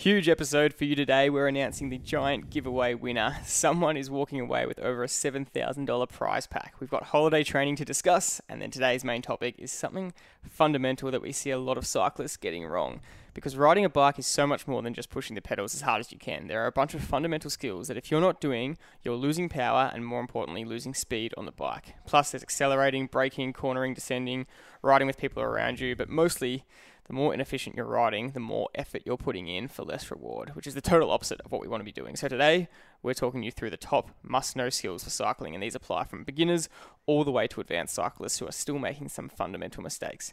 Huge episode for you today. We're announcing the giant giveaway winner. Someone is walking away with over a $7,000 prize pack. We've got holiday training to discuss, and then today's main topic is something fundamental that we see a lot of cyclists getting wrong. Because riding a bike is so much more than just pushing the pedals as hard as you can. There are a bunch of fundamental skills that if you're not doing, you're losing power and more importantly, losing speed on the bike. Plus, there's accelerating, braking, cornering, descending, riding with people around you, but mostly the more inefficient you're riding, the more effort you're putting in for less reward, which is the total opposite of what we want to be doing. So today, we're talking you through the top must-know skills for cycling, and these apply from beginners all the way to advanced cyclists who are still making some fundamental mistakes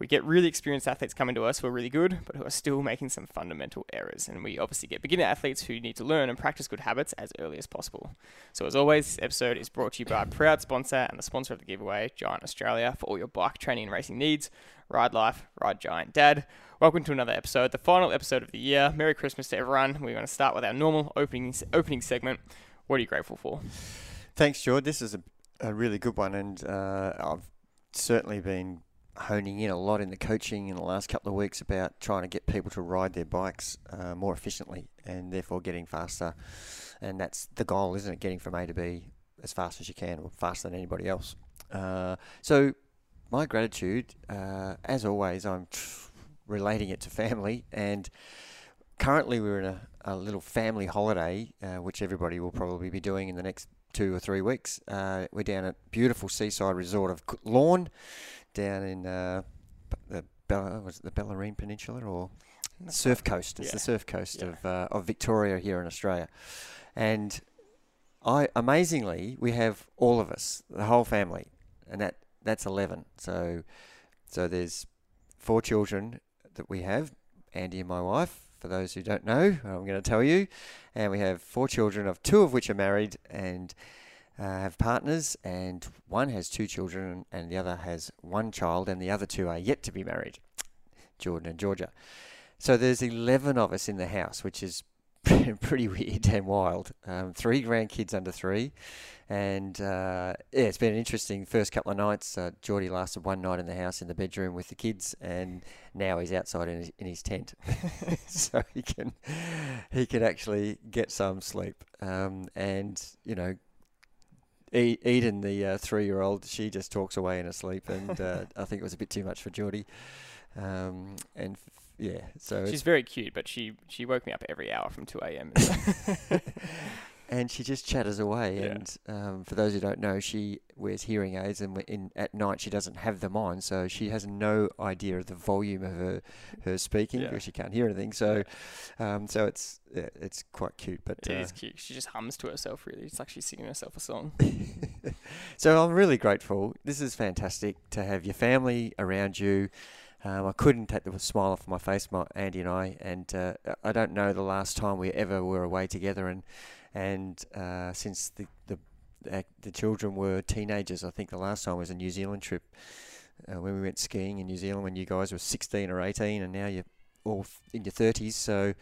we get really experienced athletes coming to us who are really good, but who are still making some fundamental errors. And we obviously get beginner athletes who need to learn and practice good habits as early as possible. So, as always, this episode is brought to you by proud sponsor and the sponsor of the giveaway, Giant Australia, for all your bike training and racing needs. Ride Life, Ride Giant. Dad, welcome to another episode, the final episode of the year. Merry Christmas to everyone. We're going to start with our normal opening opening segment. What are you grateful for? Thanks, George. This is a, a really good one, and uh, I've certainly been honing in a lot in the coaching in the last couple of weeks about trying to get people to ride their bikes uh, more efficiently and therefore getting faster. And that's the goal, isn't it? Getting from A to B as fast as you can or faster than anybody else. Uh, so, my gratitude, uh, as always, I'm relating it to family. And currently, we're in a, a little family holiday, uh, which everybody will probably be doing in the next two or three weeks. Uh, we're down at beautiful seaside resort of Lorne down in uh, the Bella, was it the Bellarine Peninsula or Surf Coast? It's yeah. the Surf Coast yeah. of uh, of Victoria here in Australia, and I amazingly we have all of us, the whole family, and that that's eleven. So so there's four children that we have, Andy and my wife. For those who don't know, I'm going to tell you, and we have four children, of two of which are married, and uh, have partners, and one has two children, and the other has one child, and the other two are yet to be married, Jordan and Georgia. So there's 11 of us in the house, which is pretty weird and wild. Um, three grandkids under three, and uh, yeah, it's been an interesting first couple of nights. Uh, Geordie lasted one night in the house in the bedroom with the kids, and now he's outside in his, in his tent, so he can he can actually get some sleep. Um, and you know, Eden, the uh, three-year-old, she just talks away in her sleep, and uh, I think it was a bit too much for Geordie. Um, and f- yeah, so she's very cute, but she she woke me up every hour from two a.m. and she just chatters away. Yeah. And um, for those who don't know, she wears hearing aids, and in at night she doesn't have them on, so she has no idea of the volume of her her speaking yeah. because she can't hear anything. So, um, so it's yeah, it's quite cute. But it uh, is cute. She just hums to herself. Really, it's like she's singing herself a song. so I'm really grateful. This is fantastic to have your family around you. Um, I couldn't take the smile off my face, my Andy and I, and uh, I don't know the last time we ever were away together, and and uh, since the, the the children were teenagers, I think the last time was a New Zealand trip uh, when we went skiing in New Zealand when you guys were 16 or 18, and now you're all in your 30s. So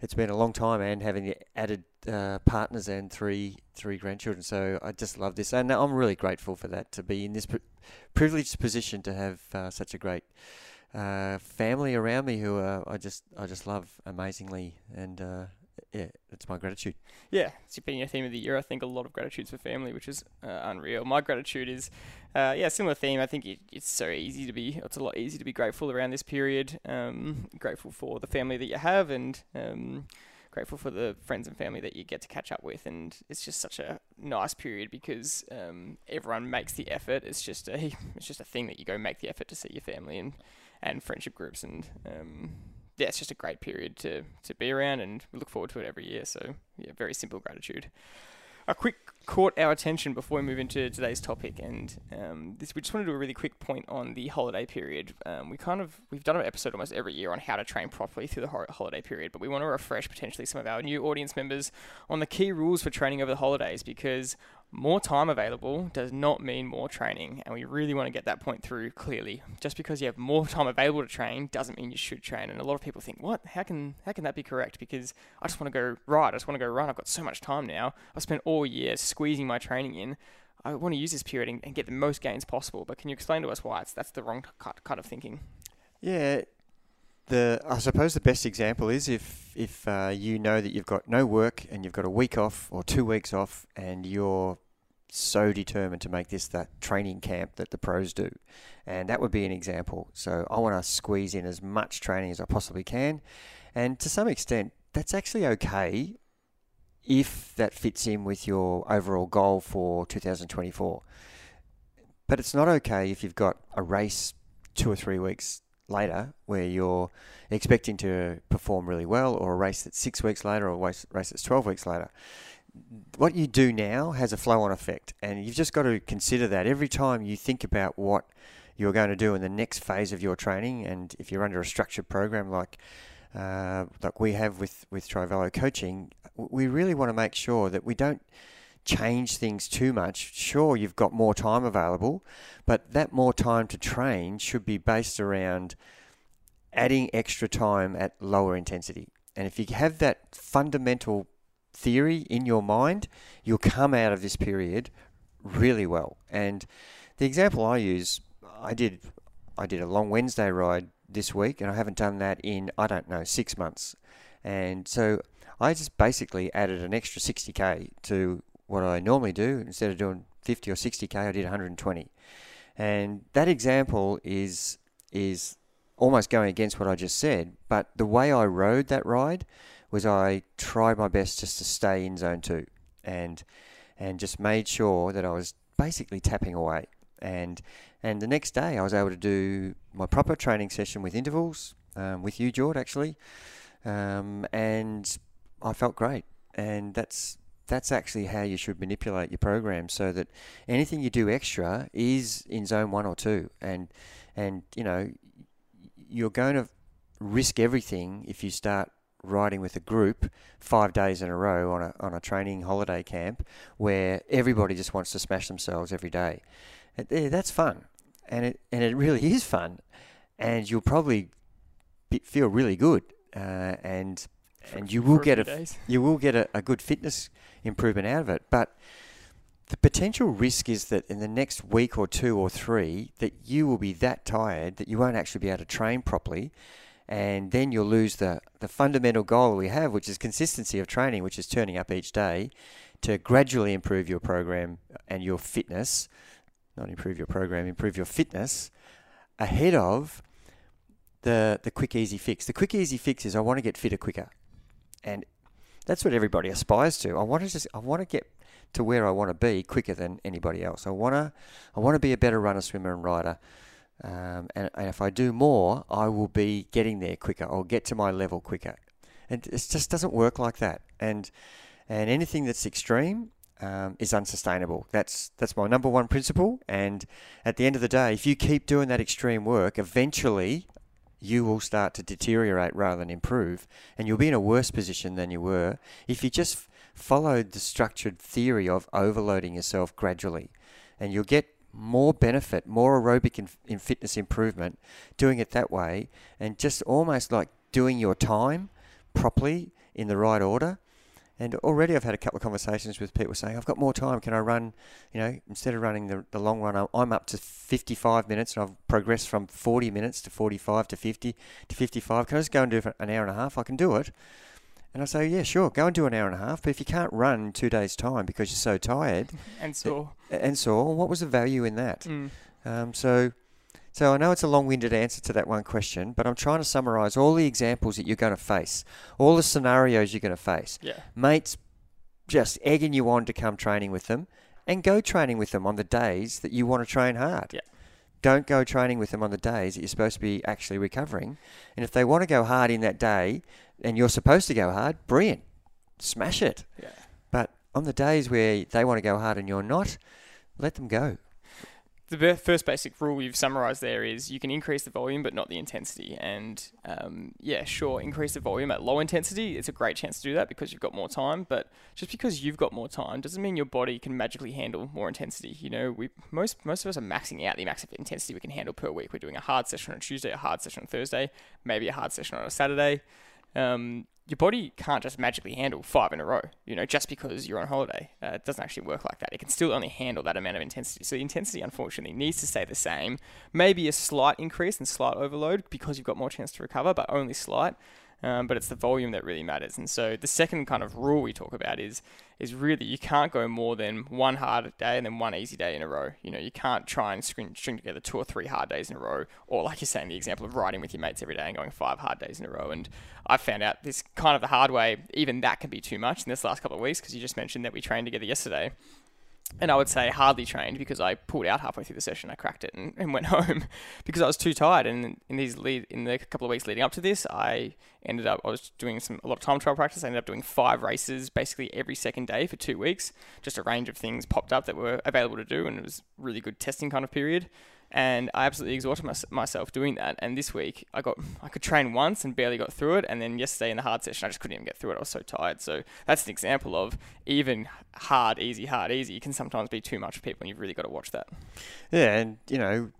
it's been a long time, and having added uh, partners and three three grandchildren. So I just love this, and I'm really grateful for that to be in this privileged position to have uh, such a great. Uh, family around me who I just I just love amazingly and uh, yeah, it's my gratitude. Yeah, it's been a theme of the year. I think a lot of gratitudes for family, which is uh, unreal. My gratitude is, uh, yeah, similar theme. I think it, it's so easy to be. It's a lot easier to be grateful around this period. Um, grateful for the family that you have, and um, grateful for the friends and family that you get to catch up with. And it's just such a nice period because um, everyone makes the effort. It's just a, it's just a thing that you go make the effort to see your family and and friendship groups and um, yeah, it's just a great period to, to be around, and we look forward to it every year. So, yeah, very simple gratitude. A quick caught our attention before we move into today's topic, and um, this we just want to do a really quick point on the holiday period. Um, we kind of we've done an episode almost every year on how to train properly through the holiday period, but we want to refresh potentially some of our new audience members on the key rules for training over the holidays because more time available does not mean more training, and we really want to get that point through clearly. Just because you have more time available to train doesn't mean you should train. And a lot of people think, "What? How can how can that be correct?" Because I just want to go ride, I just want to go run. I've got so much time now. I've spent all year squeezing my training in. I want to use this period and, and get the most gains possible. But can you explain to us why it's that's the wrong kind of thinking? Yeah, the I suppose the best example is if if uh, you know that you've got no work and you've got a week off or two weeks off and you're so determined to make this that training camp that the pros do, and that would be an example. So I want to squeeze in as much training as I possibly can, and to some extent that's actually okay if that fits in with your overall goal for 2024. But it's not okay if you've got a race two or three weeks later where you're expecting to perform really well, or a race that's six weeks later, or a race, that's 12 weeks later. What you do now has a flow on effect, and you've just got to consider that every time you think about what you're going to do in the next phase of your training. And if you're under a structured program like uh, like we have with with Trivelo coaching, we really want to make sure that we don't change things too much. Sure, you've got more time available, but that more time to train should be based around adding extra time at lower intensity. And if you have that fundamental theory in your mind, you'll come out of this period really well. And the example I use, I did I did a long Wednesday ride this week and I haven't done that in I don't know, 6 months. And so I just basically added an extra 60k to what I normally do. Instead of doing 50 or 60k, I did 120. And that example is is almost going against what I just said. But the way I rode that ride was I tried my best just to stay in zone two, and and just made sure that I was basically tapping away. And and the next day I was able to do my proper training session with intervals um, with you, George, actually, um, and I felt great. And that's that's actually how you should manipulate your program so that anything you do extra is in zone one or two and and you know you're going to risk everything if you start riding with a group five days in a row on a, on a training holiday camp where everybody just wants to smash themselves every day. Yeah, that's fun. And it, and it really is fun. And you'll probably feel really good. Uh, and and you will get a, days. you will get a, a good fitness improvement out of it. But the potential risk is that in the next week or two or three, that you will be that tired that you won't actually be able to train properly, and then you'll lose the the fundamental goal we have, which is consistency of training, which is turning up each day to gradually improve your program and your fitness, not improve your program, improve your fitness ahead of the the quick easy fix. The quick easy fix is I want to get fitter quicker and that's what everybody aspires to. I want to just I want to get to where I want to be quicker than anybody else. I want to I want to be a better runner, swimmer, and rider. Um, and, and if I do more, I will be getting there quicker. I'll get to my level quicker. And it just doesn't work like that. And and anything that's extreme um, is unsustainable. That's that's my number one principle. And at the end of the day, if you keep doing that extreme work, eventually you will start to deteriorate rather than improve, and you'll be in a worse position than you were if you just followed the structured theory of overloading yourself gradually. And you'll get more benefit, more aerobic in, in fitness improvement doing it that way, and just almost like doing your time properly in the right order and already I've had a couple of conversations with people saying, I've got more time. Can I run, you know, instead of running the, the long run, I'm up to 55 minutes and I've progressed from 40 minutes to 45 to 50 to 55. Can I just go and do an hour and a half? I can do it. And I say, yeah, sure, go and do an hour and a half. But if you can't run in two days' time because you're so tired and sore, and sore, what was the value in that? Mm. Um, so so I know it's a long-winded answer to that one question, but I'm trying to summarize all the examples that you're going to face, all the scenarios you're going to face. Yeah. Mates just egging you on to come training with them and go training with them on the days that you want to train hard. Yeah. Don't go training with them on the days that you're supposed to be actually recovering. And if they want to go hard in that day and you're supposed to go hard, brilliant. Smash it. Yeah. But on the days where they want to go hard and you're not, let them go the first basic rule you've summarized there is you can increase the volume but not the intensity. And um, yeah, sure, increase the volume at low intensity. It's a great chance to do that because you've got more time. But just because you've got more time doesn't mean your body can magically handle more intensity. You know, we most most of us are maxing out the max of intensity we can handle per week. We're doing a hard session on Tuesday, a hard session on Thursday, maybe a hard session on a Saturday. Um, your body can't just magically handle five in a row, you know, just because you're on holiday. Uh, it doesn't actually work like that. It can still only handle that amount of intensity. So the intensity, unfortunately, needs to stay the same. Maybe a slight increase and slight overload because you've got more chance to recover, but only slight um, but it's the volume that really matters. And so the second kind of rule we talk about is is really you can't go more than one hard day and then one easy day in a row. You know, you can't try and string, string together two or three hard days in a row, or like you're saying, the example of riding with your mates every day and going five hard days in a row. And I found out this kind of the hard way, even that can be too much in this last couple of weeks because you just mentioned that we trained together yesterday and I would say hardly trained because I pulled out halfway through the session. I cracked it and, and went home because I was too tired. And in these lead, in the couple of weeks leading up to this, I ended up I was doing some a lot of time trial practice. I ended up doing five races basically every second day for two weeks. Just a range of things popped up that were available to do, and it was really good testing kind of period and I absolutely exhausted my, myself doing that. And this week, I got I could train once and barely got through it, and then yesterday in the hard session, I just couldn't even get through it. I was so tired. So that's an example of even hard, easy, hard, easy can sometimes be too much for people, and you've really got to watch that. Yeah, and you know,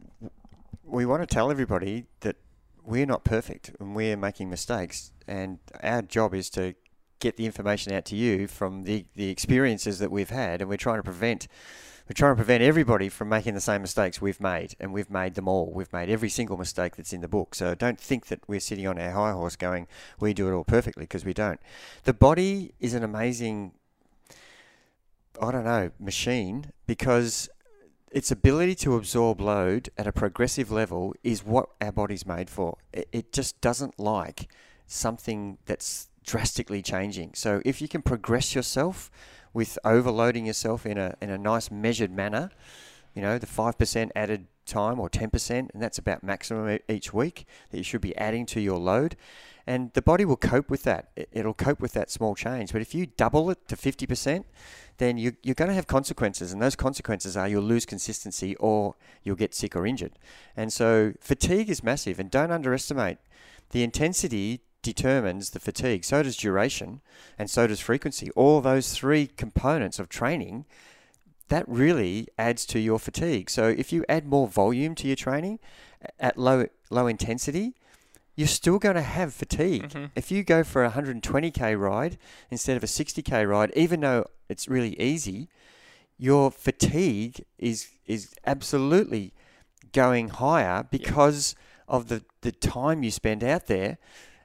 we want to tell everybody that we're not perfect and we're making mistakes, and our job is to get the information out to you from the the experiences that we've had, and we're trying to prevent we're trying to prevent everybody from making the same mistakes we've made, and we've made them all. We've made every single mistake that's in the book. So don't think that we're sitting on our high horse going, we do it all perfectly, because we don't. The body is an amazing, I don't know, machine because its ability to absorb load at a progressive level is what our body's made for. It just doesn't like something that's drastically changing. So if you can progress yourself with overloading yourself in a in a nice measured manner. You know, the five percent added time or ten percent, and that's about maximum each week that you should be adding to your load. And the body will cope with that. It'll cope with that small change. But if you double it to 50%, then you, you're going to have consequences. And those consequences are you'll lose consistency or you'll get sick or injured. And so fatigue is massive. And don't underestimate the intensity determines the fatigue. So does duration, and so does frequency. All those three components of training, that really adds to your fatigue. So if you add more volume to your training at low low intensity, you're still going to have fatigue. Mm-hmm. If you go for a 120k ride instead of a 60k ride, even though it's really easy, your fatigue is is absolutely going higher because yeah. of the, the time you spend out there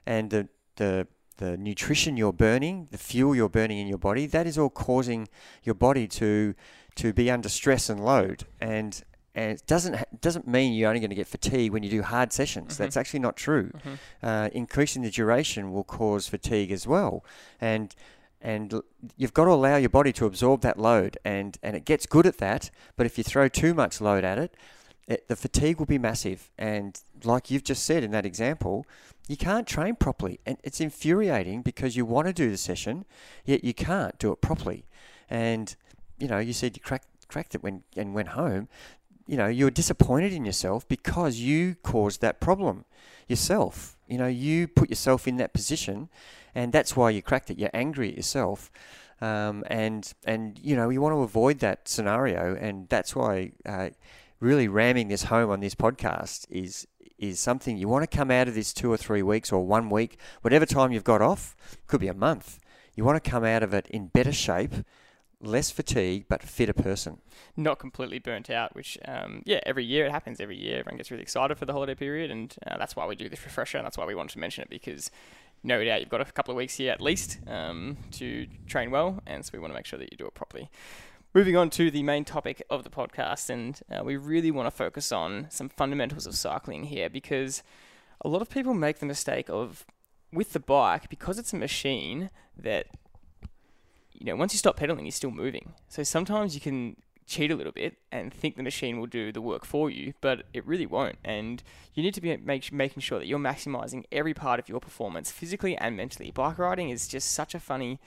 and the, the the nutrition you're burning, the fuel you're burning in your body, that is all causing your body to to be under stress and load. And and it doesn't doesn't mean you're only going to get fatigue when you do hard sessions. Mm-hmm. That's actually not true. Mm-hmm. Uh, increasing the duration will cause fatigue as well, and and you've got to allow your body to absorb that load, and and it gets good at that. But if you throw too much load at it, it the fatigue will be massive. And like you've just said in that example, you can't train properly. And it's infuriating because you want to do the session, yet you can't do it properly. And, you know, you said you cracked, cracked it when, and went home. You know, you're disappointed in yourself because you caused that problem yourself. You know, you put yourself in that position, and that's why you cracked it. You're angry at yourself. Um, and and you know you want to avoid that scenario, and that's why uh, really ramming this home on this podcast is is something you want to come out of this two or three weeks or one week, whatever time you've got off, could be a month. You want to come out of it in better shape, less fatigue, but fitter person. Not completely burnt out, which, um, yeah, every year it happens every year. Everyone gets really excited for the holiday period, and uh, that's why we do this refresher, and that's why we wanted to mention it because no doubt you've got a couple of weeks here at least um, to train well, and so we want to make sure that you do it properly. Moving on to the main topic of the podcast, and uh, we really want to focus on some fundamentals of cycling here because a lot of people make the mistake of with the bike because it's a machine that you know once you stop pedaling you're still moving. So sometimes you can cheat a little bit and think the machine will do the work for you but it really won't. And you need to be make, making sure that you're maximizing every part of your performance physically and mentally. Bike riding is just such a funny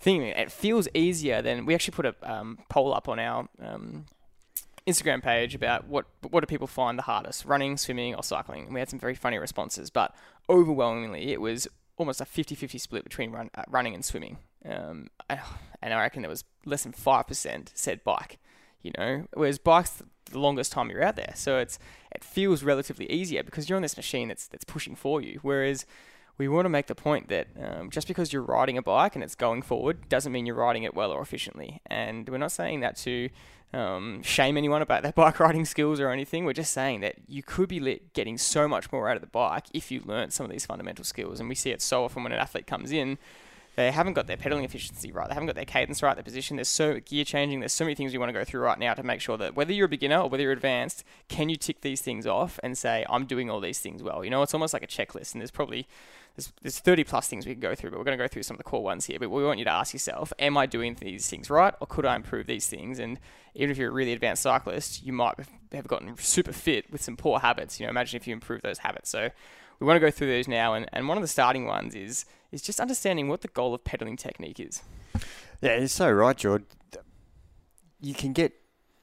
thing. It feels easier than we actually put a um, poll up on our um, Instagram page about what what do people find the hardest, running, swimming, or cycling. And we had some very funny responses, but overwhelmingly it was almost a 50-50 split between run, uh, running and swimming. Um, and I reckon there was less than five percent said bike. You know, whereas bikes the longest time you're out there, so it's it feels relatively easier because you're on this machine that's that's pushing for you. Whereas we want to make the point that um, just because you're riding a bike and it's going forward doesn't mean you're riding it well or efficiently. And we're not saying that to um, shame anyone about their bike riding skills or anything. We're just saying that you could be getting so much more out of the bike if you learn some of these fundamental skills. And we see it so often when an athlete comes in they haven't got their pedaling efficiency right. They haven't got their cadence right, their position. There's so gear changing. There's so many things we want to go through right now to make sure that whether you're a beginner or whether you're advanced, can you tick these things off and say, I'm doing all these things well? You know, it's almost like a checklist, and there's probably there's, there's 30 plus things we can go through, but we're going to go through some of the core ones here. But we want you to ask yourself, am I doing these things right, or could I improve these things? And even if you're a really advanced cyclist, you might have gotten super fit with some poor habits. You know, imagine if you improve those habits. So we want to go through those now, and, and one of the starting ones is is just understanding what the goal of pedaling technique is. Yeah, it's so right, George. You can get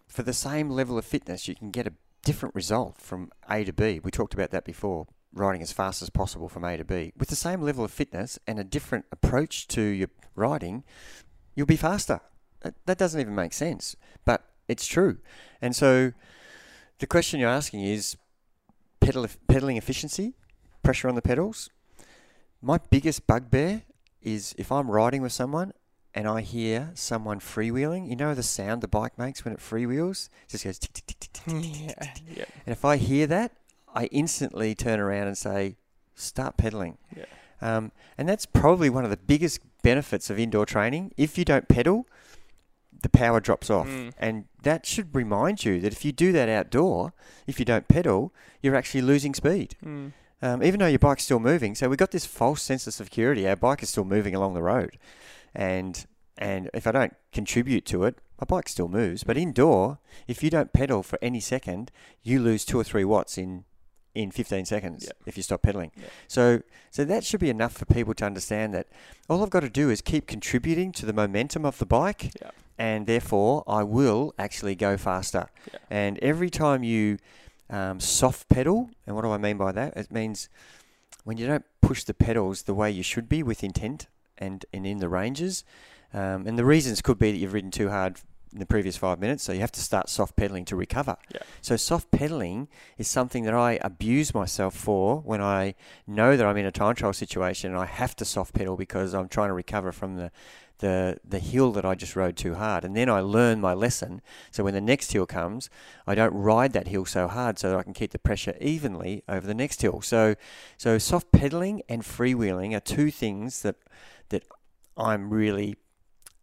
for the same level of fitness, you can get a different result from A to B. We talked about that before, riding as fast as possible from A to B. With the same level of fitness and a different approach to your riding, you'll be faster. Uh, that doesn't even make sense, but it's true. And so the question you're asking is pedal, pedaling efficiency pressure on the pedals. My biggest bugbear is if I'm riding with someone and I hear someone freewheeling, you know the sound the bike makes when it freewheels? It just goes tick, tick, tick, tick, tick, tick, tick. And if I hear that, I instantly turn around and say, start pedaling. Yeah. Um, and that's probably one of the biggest benefits of indoor training. If you don't pedal, the power drops off. Mm. And that should remind you that if you do that outdoor, if you don't pedal, you're actually losing speed. Mm um, even though your bike's still moving. So we've got this false sense of security. Our bike is still moving along the road, and and if I don't contribute to it, my bike still moves. But indoor, if you don't pedal for any second, you lose two or three watts in in 15 seconds yep. if you stop pedaling. Yep. So so that should be enough for people to understand that all I've got to do is keep contributing to the momentum of the bike yep. and therefore I will actually go faster. And every time you um, soft pedal. And what do I mean by that? It means when you don't push the pedals the way you should be with intent and, and in the ranges. Um, and the reasons could be that you've ridden too hard in the previous five minutes, so you have to start soft pedaling to recover. Yeah. So soft pedaling is something that I abuse myself for when I know that I'm in a time trial situation and I have to soft pedal because I'm trying to recover from the the the hill that I just rode too hard, and then I learn my lesson. So when the next hill comes, I don't ride that hill so hard, so that I can keep the pressure evenly over the next hill. So so soft pedaling and freewheeling are two things that that I'm really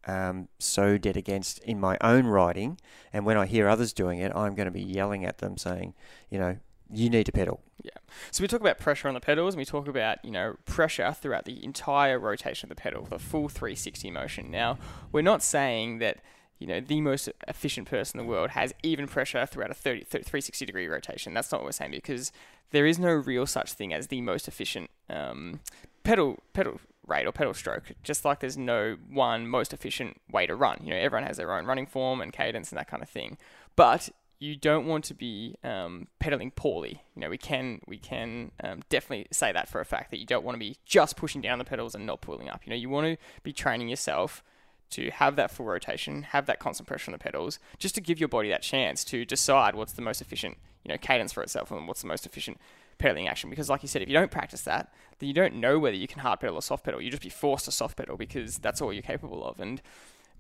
um, so dead against in my own riding. And when I hear others doing it, I'm going to be yelling at them, saying, you know, you need to pedal. Yeah. So we talk about pressure on the pedals and we talk about, you know, pressure throughout the entire rotation of the pedal, the full 360 motion. Now, we're not saying that, you know, the most efficient person in the world has even pressure throughout a 30, 360 degree rotation. That's not what we're saying because there is no real such thing as the most efficient um, pedal pedal rate or pedal stroke. Just like there's no one most efficient way to run. You know, everyone has their own running form and cadence and that kind of thing. But you don't want to be um, pedaling poorly. You know, we can we can um, definitely say that for a fact that you don't want to be just pushing down the pedals and not pulling up. You know, you want to be training yourself to have that full rotation, have that constant pressure on the pedals, just to give your body that chance to decide what's the most efficient, you know, cadence for itself and what's the most efficient pedaling action. Because, like you said, if you don't practice that, then you don't know whether you can hard pedal or soft pedal. You just be forced to soft pedal because that's all you're capable of. And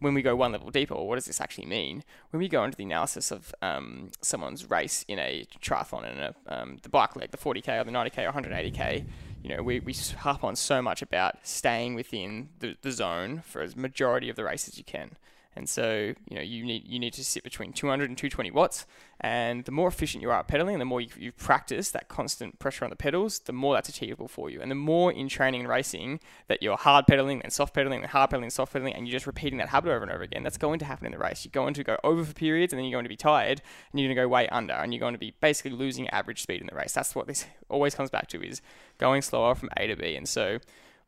when we go one level deeper, what does this actually mean? When we go into the analysis of um, someone's race in a triathlon and um, the bike leg, the 40k or the 90k or 180k, you know, we, we harp on so much about staying within the, the zone for as majority of the race as you can. And so, you know, you need you need to sit between 200 and 220 watts. And the more efficient you are at pedaling, the more you, you practice that constant pressure on the pedals, the more that's achievable for you. And the more in training and racing that you're hard pedaling and soft pedaling and hard pedaling and soft pedaling, and you're just repeating that habit over and over again, that's going to happen in the race. You're going to go over for periods, and then you're going to be tired, and you're going to go way under, and you're going to be basically losing average speed in the race. That's what this always comes back to: is going slower from A to B. And so,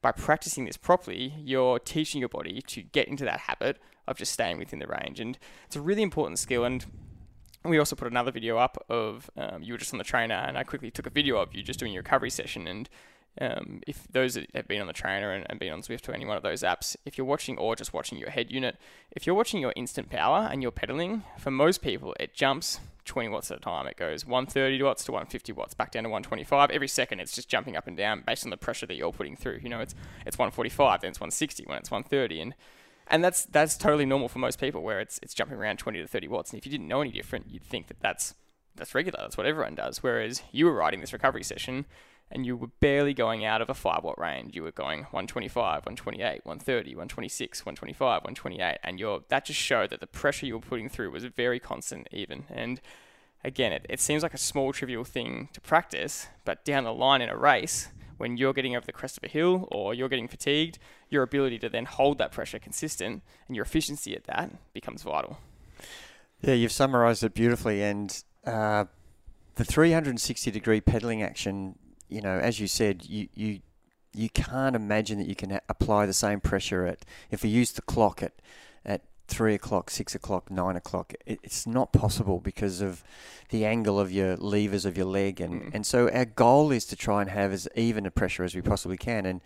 by practicing this properly, you're teaching your body to get into that habit of just staying within the range. And it's a really important skill. And we also put another video up of um, you were just on the trainer, and I quickly took a video of you just doing your recovery session. And um, if those that have been on the trainer and, and been on Zwift or any one of those apps, if you're watching or just watching your head unit, if you're watching your instant power and you're pedaling, for most people it jumps 20 watts at a time. It goes 130 watts to 150 watts, back down to 125. Every second it's just jumping up and down based on the pressure that you're putting through. You know, it's it's 145, then it's 160, when it's 130, and and that's that's totally normal for most people where it's it's jumping around 20 to 30 watts. And if you didn't know any different, you'd think that that's that's regular. That's what everyone does. Whereas you were riding this recovery session and you were barely going out of a 5 watt range. You were going 125, 128, 130, 126, 125, 128 and that just showed that the pressure you were putting through was very constant even. And again, it, it seems like a small trivial thing to practice, but down the line in a race, when you're getting over the crest of a hill or you're getting fatigued, your ability to then hold that pressure consistent and your efficiency at that becomes vital. Yeah, you've summarised it beautifully, and uh, the 360 degree pedaling action. You know, as you said, you you you can't imagine that you can apply the same pressure at if we use the clock at at three o'clock, six o'clock, nine o'clock. It, it's not possible because of the angle of your levers of your leg, and, mm. and so our goal is to try and have as even a pressure as we possibly can. And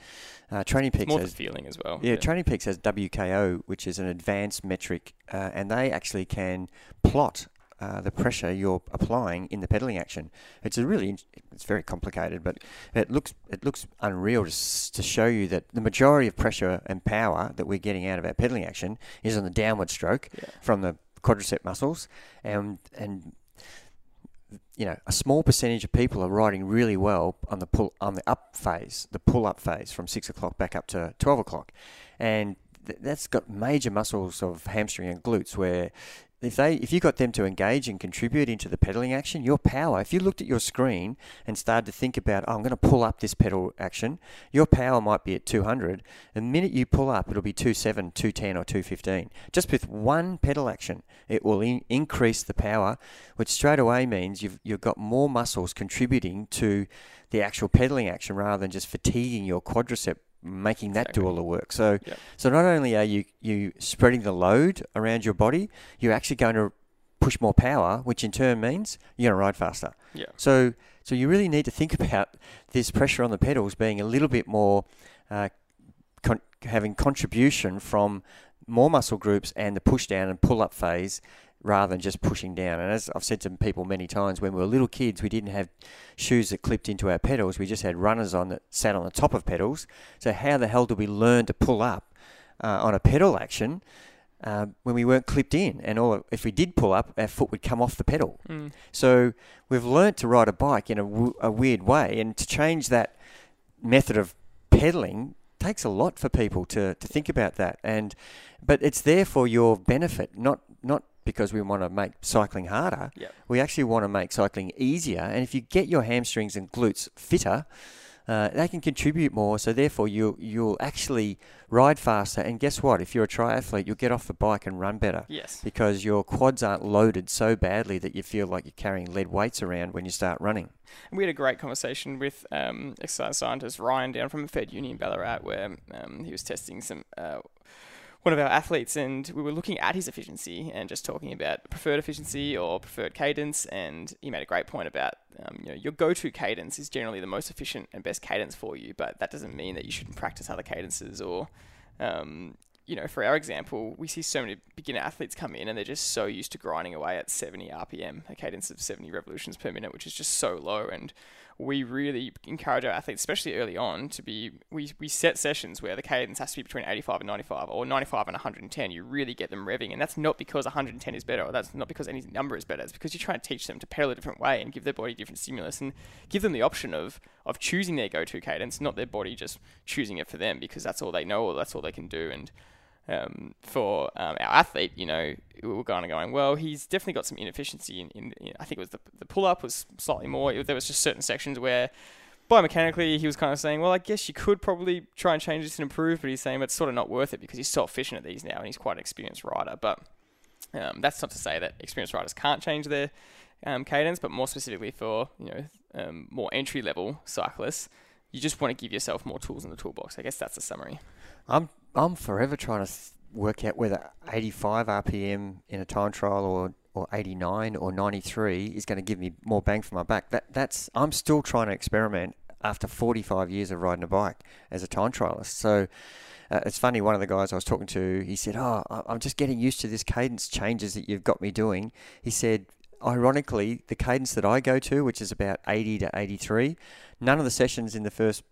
uh, Training Peaks more has feeling as well. Yeah, yeah, Training Peaks has WKO, which is an advanced metric, uh, and they actually can plot uh, the pressure you're applying in the pedaling action. It's a really it's very complicated, but it looks it looks unreal to, to show you that the majority of pressure and power that we're getting out of our pedaling action is on the downward stroke yeah. from the quadricep muscles, and and you know a small percentage of people are riding really well on the pull on the up phase, the pull up phase from six o'clock back up to twelve o'clock, and that's got major muscles of hamstring and glutes where if they if you got them to engage and contribute into the pedaling action, your power, if you looked at your screen and started to think about, oh, I'm going to pull up this pedal action, your power might be at 200. The minute you pull up, it'll be 27, 210 or 215. Just with one pedal action, it will in- increase the power, which straight away means you've you've got more muscles contributing to the actual pedaling action rather than just fatiguing your quadricep making that exactly. do all the work. So, yep. so not only are you you spreading the load around your body, you're actually going to push more power, which in turn means you're going to ride faster. Yeah. So, so you really need to think about this pressure on the pedals being a little bit more, uh, con- having contribution from more muscle groups and the push down and pull up phase rather than just pushing down. And as I've said to people many times, when we were little kids, we didn't have shoes that clipped into our pedals. We just had runners on that sat on the top of pedals. So how the hell did we learn to pull up uh, on a pedal action uh, when we weren't clipped in? And all if we did pull up, our foot would come off the pedal. Mm. So we've learned to ride a bike in a, w- a weird way, and to change that method of pedaling takes a lot for people to, to think about that and but it's there for your benefit not not because we want to make cycling harder. Yep. We actually want to make cycling easier. And if you get your hamstrings and glutes fitter, uh, they can contribute more. So therefore, you you'll actually ride faster. And guess what? If you're a triathlete, you'll get off the bike and run better. Yes. Because your quads aren't loaded so badly that you feel like you're carrying lead weights around when you start running. And we had a great conversation with um, exercise scientist Ryan down from Fed Uni in Ballarat, where um, he was testing some. Uh, one of our athletes, and we were looking at his efficiency and just talking about preferred efficiency or preferred cadence. And he made a great point about um, you know your go-to cadence is generally the most efficient and best cadence for you, but that doesn't mean that you shouldn't practice other cadences or um, you know, for our example, we see so many beginner athletes come in and they're just so used to grinding away at 70 RPM, a cadence of 70 revolutions per minute, which is just so low. And we really encourage our athletes, especially early on, to be we, we set sessions where the cadence has to be between 85 and 95 or 95 and 110. You really get them revving, and that's not because 110 is better or that's not because any number is better. It's because you're trying to teach them to pedal a different way and give their body different stimulus and give them the option of of choosing their go-to cadence, not their body just choosing it for them because that's all they know or that's all they can do. And um, for um, our athlete, you know, we were kind of going, well, he's definitely got some inefficiency in, in, I think it was the, the pull up was slightly more. There was just certain sections where biomechanically he was kind of saying, well, I guess you could probably try and change this and improve, but he's saying it's sort of not worth it because he's so efficient at these now and he's quite an experienced rider. But um, that's not to say that experienced riders can't change their um, cadence, but more specifically for you know um, more entry level cyclists, you just want to give yourself more tools in the toolbox. I guess that's the summary. I'm I'm forever trying to work out whether 85 RPM in a time trial or or 89 or 93 is going to give me more bang for my buck. That that's I'm still trying to experiment after 45 years of riding a bike as a time trialist. So uh, it's funny. One of the guys I was talking to, he said, "Oh, I'm just getting used to this cadence changes that you've got me doing." He said, ironically, the cadence that I go to, which is about 80 to 83, none of the sessions in the first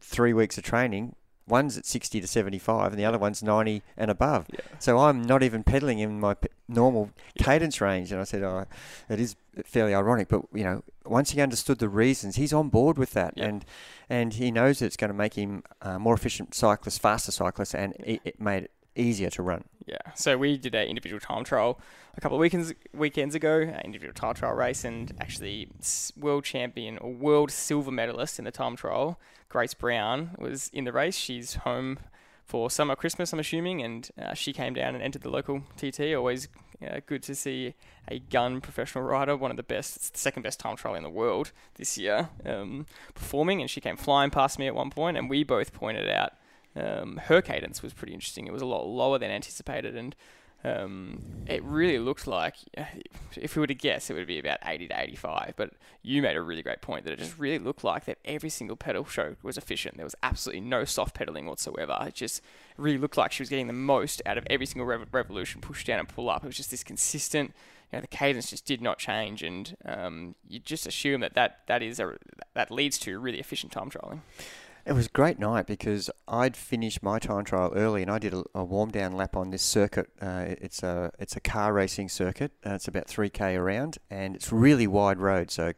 three weeks of training one's at 60 to 75 and the other one's 90 and above. Yeah. So I'm not even pedaling in my normal cadence range. And I said, oh, it is fairly ironic, but you know, once he understood the reasons, he's on board with that, Yeah. and and he knows it's going to make him a more efficient cyclist, faster cyclist, and it, it made it easier to run. Yeah. So we did an individual time trial a couple of weekends weekends ago, an individual time trial race, and actually world champion or world silver medalist in the time trial, Grace Brown, was in the race. She's home for summer Christmas, I'm assuming, and uh, she came down and entered the local TT. Always uh, good to see a gun professional rider, one of the best, second best time trial in the world this year, um, performing, and she came flying past me at one point, and we both pointed out um, her cadence was pretty interesting. It was a lot lower than anticipated, and um, it really looked like, if we were to guess, it would be about 80 to 85. But you made a really great point that it just really looked like that every single pedal stroke was efficient. There was absolutely no soft pedaling whatsoever. It just really looked like she was getting the most out of every single rev- revolution, push down and pull up. It was just this consistent. You know, the cadence just did not change, and um, you just assume that that, that is a, that leads to really efficient time trialing. It was a great night because I'd finished my time trial early and I did a, a warm down lap on this circuit. Uh, it's a it's a car racing circuit. It's about three k around and it's really wide road, so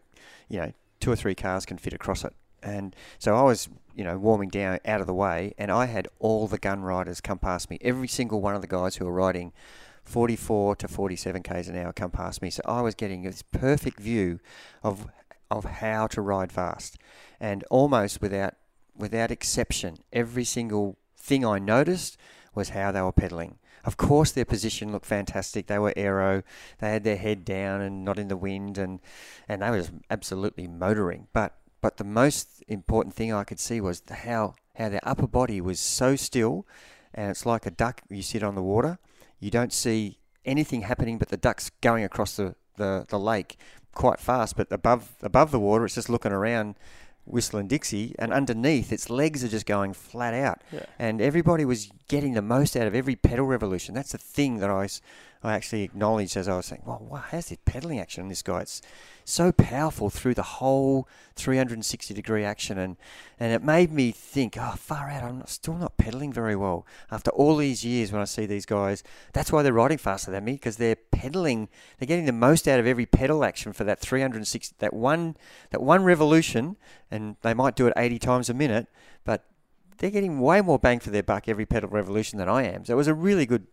you know two or three cars can fit across it. And so I was you know warming down out of the way, and I had all the gun riders come past me. Every single one of the guys who were riding 44 to 47 k's an hour come past me. So I was getting this perfect view of of how to ride fast, and almost without without exception, every single thing I noticed was how they were pedaling. Of course, their position looked fantastic. They were aero. They had their head down and not in the wind, and and they was absolutely motoring. But but the most important thing I could see was how how their upper body was so still, and it's like a duck. You sit on the water, you don't see anything happening, but the duck's going across the, the, the lake quite fast. But above above the water, it's just looking around whistling Dixie, and underneath its legs are just going flat out. Yeah. And everybody was getting the most out of every pedal revolution. That's the thing that I, I actually acknowledged as I was saying, well, wow, how's this pedaling action on this guy? It's so powerful through the whole 360 degree action. And, and it made me think, oh, far out, I'm not, still not pedaling very well. After all these years when I see these guys, that's why they're riding faster than me because they're pedaling, they're getting the most out of every pedal action for that 360, that one, that one revolution. And they might do it 80 times a minute, but they're getting way more bang for their buck every pedal revolution than I am. So it was a really good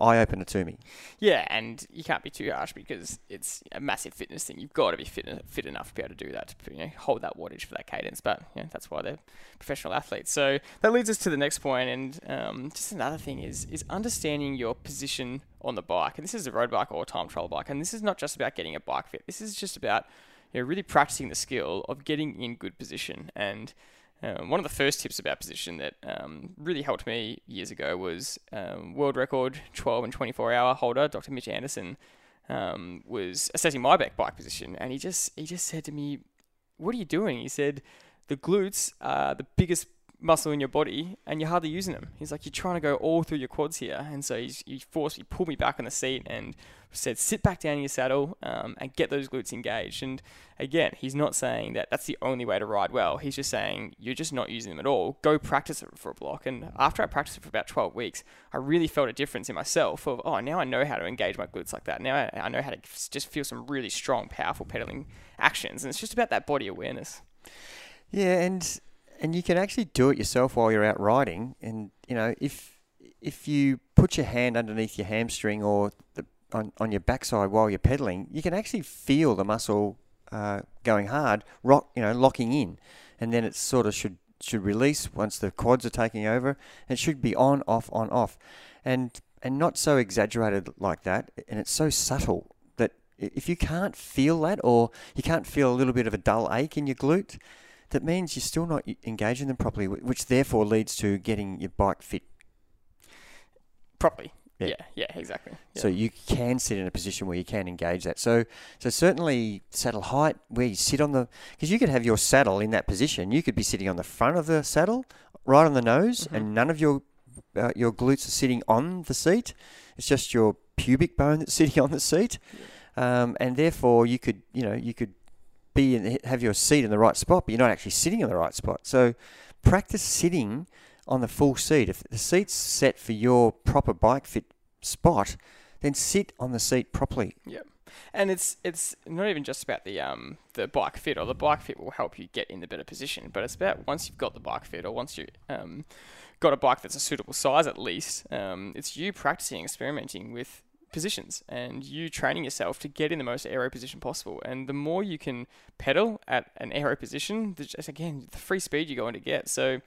eye opener to me. Yeah, and you can't be too harsh because it's a massive fitness thing. You've got to be fit, fit enough to be able to do that, to you know, hold that wattage for that cadence. But that's why they're professional athletes. So that leads us to the next point, and um, just another thing is is understanding your position on the bike. And this is a road bike or a time trial bike, and this is not just about getting a bike fit. This is just about you know, really practicing the skill of getting in good position and um, one of the first tips about position that um, really helped me years ago was um, world record 12 and 24 hour holder Dr. Mitch Anderson um, was assessing my back bike position, and he just he just said to me, "What are you doing?" He said, "The glutes are the biggest muscle in your body, and you're hardly using them." He's like, "You're trying to go all through your quads here," and so he's, he forced he pulled me back on the seat and said, "Sit back down in your saddle um, and get those glutes engaged." And again, he's not saying that that's the only way to ride well. He's just saying you're just not using them at all. Go practice it for a block. And after I practiced it for about 12 weeks, I really felt a difference in myself of, oh, now I know how to engage my glutes like that. Now I, I know how to just feel some really strong, powerful pedaling actions. And it's just about that body awareness. Yeah, and and you can actually do it yourself while you're out riding. And you know, if if you put your hand underneath your hamstring or the, on on your backside while you're pedaling, you can actually feel the muscle uh, going hard, rock, you know, locking in, and then it sort of should should release once the quads are taking over. It should be on, off, on, off, and and not so exaggerated like that. And it's so subtle that if you can't feel that, or you can't feel a little bit of a dull ache in your glute, that means you're still not engaging them properly, which therefore leads to getting your bike fit. properly. Yeah. Yeah, yeah, exactly. Yeah. So you can sit in a position where you can engage that. So, so certainly saddle height, where you sit on the, because you could have your saddle in that position. You could be sitting on the front of the saddle, right on the nose, Mhm. and none of your uh, your glutes are sitting on the seat. It's just your pubic bone that's sitting on the seat, um, and therefore you could, you know, you could be in, have your seat in the right spot, but you're not actually sitting in the right spot. So, practice sitting on the full seat. If the seat's set for your proper bike fit spot, then sit on the seat properly. and it's it's not even just about the um the bike fit or the bike fit will help you get in the better position, but it's about once you've got the bike fit or once you um got a bike that's a suitable size at least, um it's you practicing, experimenting with positions and you training yourself to get in the most aero position possible. And the more you can pedal at an aero position, the, just again the free speed you're going to get. So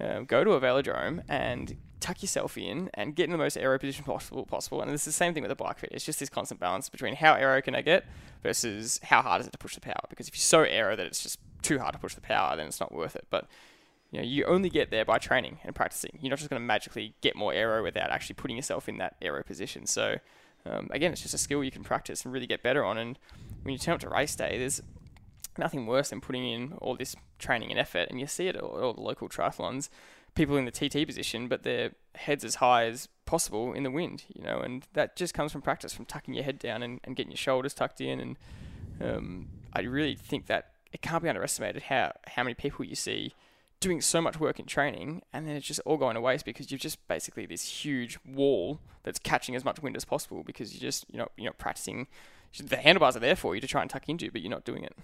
um, go to a velodrome and tuck yourself in and get in the most aero position possible possible. And it's the same thing with a bike fit. It's just this constant balance between how aero can I get versus how hard is it to push the power. Because if you're so aero that it's just too hard to push the power, then it's not worth it. But you know, you only get there by training and practicing. You're not just going to magically get more aero without actually putting yourself in that aero position. So um, again, it's just a skill you can practice and really get better on. And when you turn up to race day, there's nothing worse than putting in all this training and effort. And you see it at all, the local triathlons, people in the TT position, but their heads as high as possible in the wind, you know, and that just comes from practice, from tucking your head down and, and getting your shoulders tucked in. And um, I really think that it can't be underestimated how, how many people you see doing so much work in training and then it's just all going to waste because you've just basically this huge wall that's catching as much wind as possible because you just you know you're not practicing. The handlebars are there for you to try and tuck into but you're not doing it.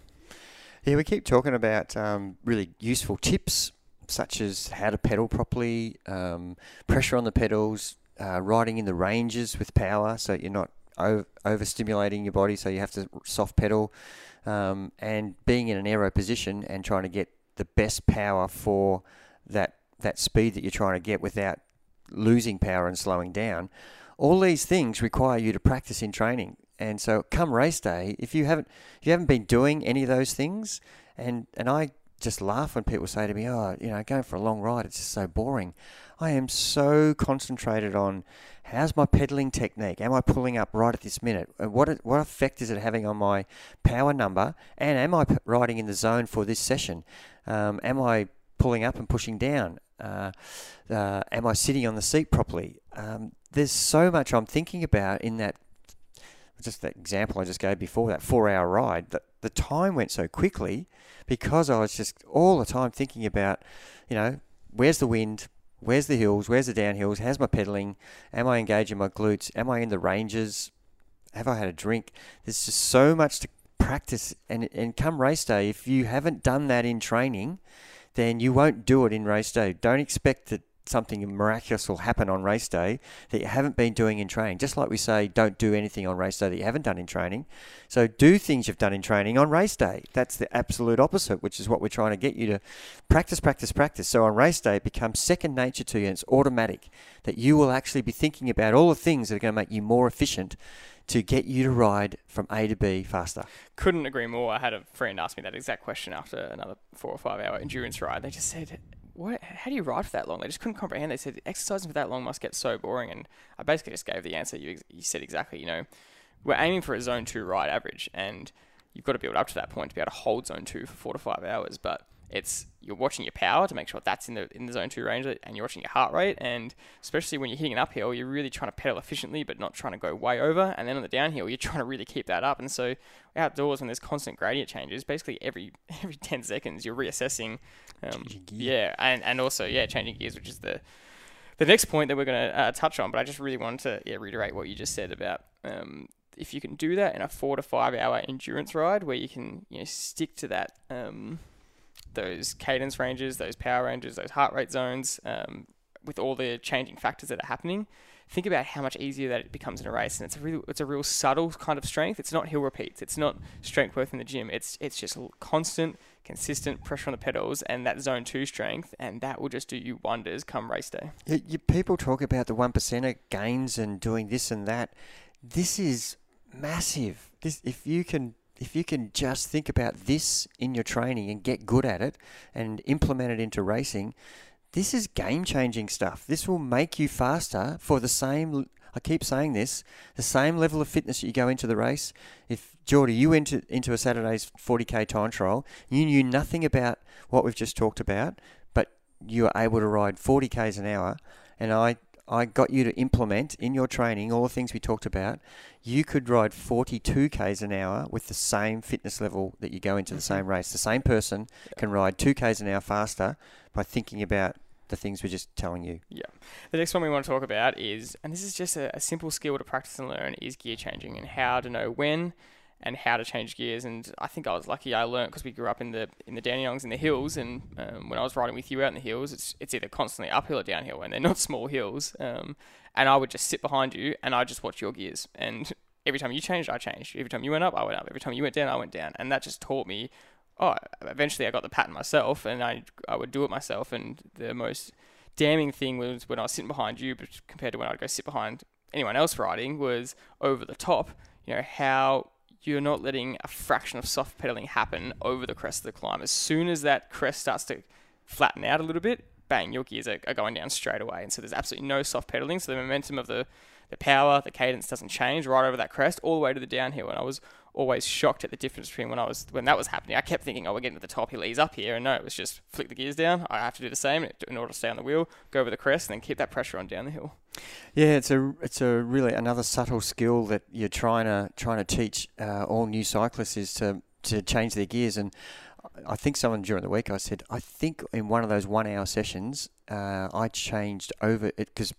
Yeah, we keep talking about um, really useful tips such as how to pedal properly, um, pressure on the pedals, uh, riding in the ranges with power so you're not over, overstimulating your body, so you have to soft pedal, um, and being in an aero position and trying to get the best power for that that speed that you're trying to get without losing power and slowing down. All these things require you to practice in training. And so come race day, if you haven't if you haven't been doing any of those things and and I just laugh when people say to me, "Oh, you know, going for a long ride, it's just so boring." I am so concentrated on how's my pedaling technique? Am I pulling up right at this minute? What what effect is it having on my power number? And am I riding in the zone for this session? Um, am I pulling up and pushing down? Uh, uh, am I sitting on the seat properly? Um, there's so much I'm thinking about in that. Just that example I just gave before that four-hour ride. That the time went so quickly because I was just all the time thinking about, you know, where's the wind, where's the hills, where's the downhills, how's my pedaling, am I engaging my glutes, am I in the ranges, have I had a drink? There's just so much to practice, and and come race day, if you haven't done that in training, then you won't do it in race day. Don't expect that something miraculous will happen on race day that you haven't been doing in training. Just like we say, don't do anything on race day that you haven't done in training. So do things you've done in training on race day. That's the absolute opposite, which is what we're trying to get you to practice, practice, practice. So on race day, it becomes second nature to you and it's automatic that you will actually be thinking about all the things that are going to make you more efficient to get you to ride from A to B faster. couldn't agree more I had a friend ask me that exact question after another four or five hour endurance ride they just said what, how do you ride for that long? They just couldn't comprehend. They said exercising for that long must get so boring. And I basically just gave the answer. You, you said exactly, you know, we're aiming for a zone two ride average, and you've got to build up to that point to be able to hold zone two for four to five hours. But it's you're watching your power to make sure that's in the in the zone two range, and you're watching your heart rate, and especially when you're hitting an uphill, you're really trying to pedal efficiently, but not trying to go way over. And then on the downhill, you're trying to really keep that up. And so outdoors, when there's constant gradient changes, basically every every ten seconds, you're reassessing. Um, yeah, and and also yeah, changing gears, which is the the next point that we're going to uh, touch on. But I just really wanted to yeah, reiterate what you just said about um, if you can do that in a four to five hour endurance ride, where you can you know stick to that um, those cadence ranges, those power ranges, those heart rate zones, um, with all the changing factors that are happening. Think about how much easier that it becomes in a race, and it's a real, it's a real subtle kind of strength. It's not hill repeats. It's not strength work in the gym. It's it's just constant, consistent pressure on the pedals and that zone two strength, and that will just do you wonders come race day. Y- you, people talk about the one percenter gains and doing this and that. This is massive. This if you can if you can just think about this in your training and get good at it and implement it into racing, this is game changing stuff. This will make you faster for the same. I keep saying this, the same level of fitness that you go into the race. If Geordie, you went into, into a Saturday's 40k time trial, you knew nothing about what we've just talked about, but you were able to ride 40 k's an hour, and I I got you to implement in your training all the things we talked about. You could ride 42 k's an hour with the same fitness level that you go into the same mm-hmm. race. The same person can ride 2 k's an hour faster by thinking about the things we're just telling you. Yeah. The next one we want to talk about is, and this is just a, a simple skill to practice and learn, is gear changing and how to know when and how to change gears. And I think I was lucky I learned because we grew up in the in the Dandenongs in the hills, and um, when I was riding with you out in the hills, it's it's either constantly uphill or downhill, and they're not small hills. Um, and I would just sit behind you and I just watch your gears, and every time you changed, I changed. Every time you went up, I went up. Every time you went down, I went down, and that just taught me. Oh, eventually I got the pattern myself, and I I would do it myself. And the most damning thing was when I was sitting behind you, but compared to when I'd go sit behind anyone else riding, was over the top. You know how you're not letting a fraction of soft pedaling happen over the crest of the climb. As soon as that crest starts to flatten out a little bit, bang, your gears are, are going down straight away. And so there's absolutely no soft pedaling. So the momentum of the, the power, the cadence doesn't change right over that crest all the way to the downhill. And I was always shocked at the difference between when I was when that was happening. I kept thinking, oh, we're getting to the top, he'll up here, and no, it was just flick the gears down. I have to do the same in order to stay on the wheel, go over the crest, and then keep that pressure on down the hill. Yeah, it's a it's a really another subtle skill that you're trying to trying to teach uh, all new cyclists is to to change their gears and. I think someone during the week I said I think in one of those one hour sessions uh, I changed over it because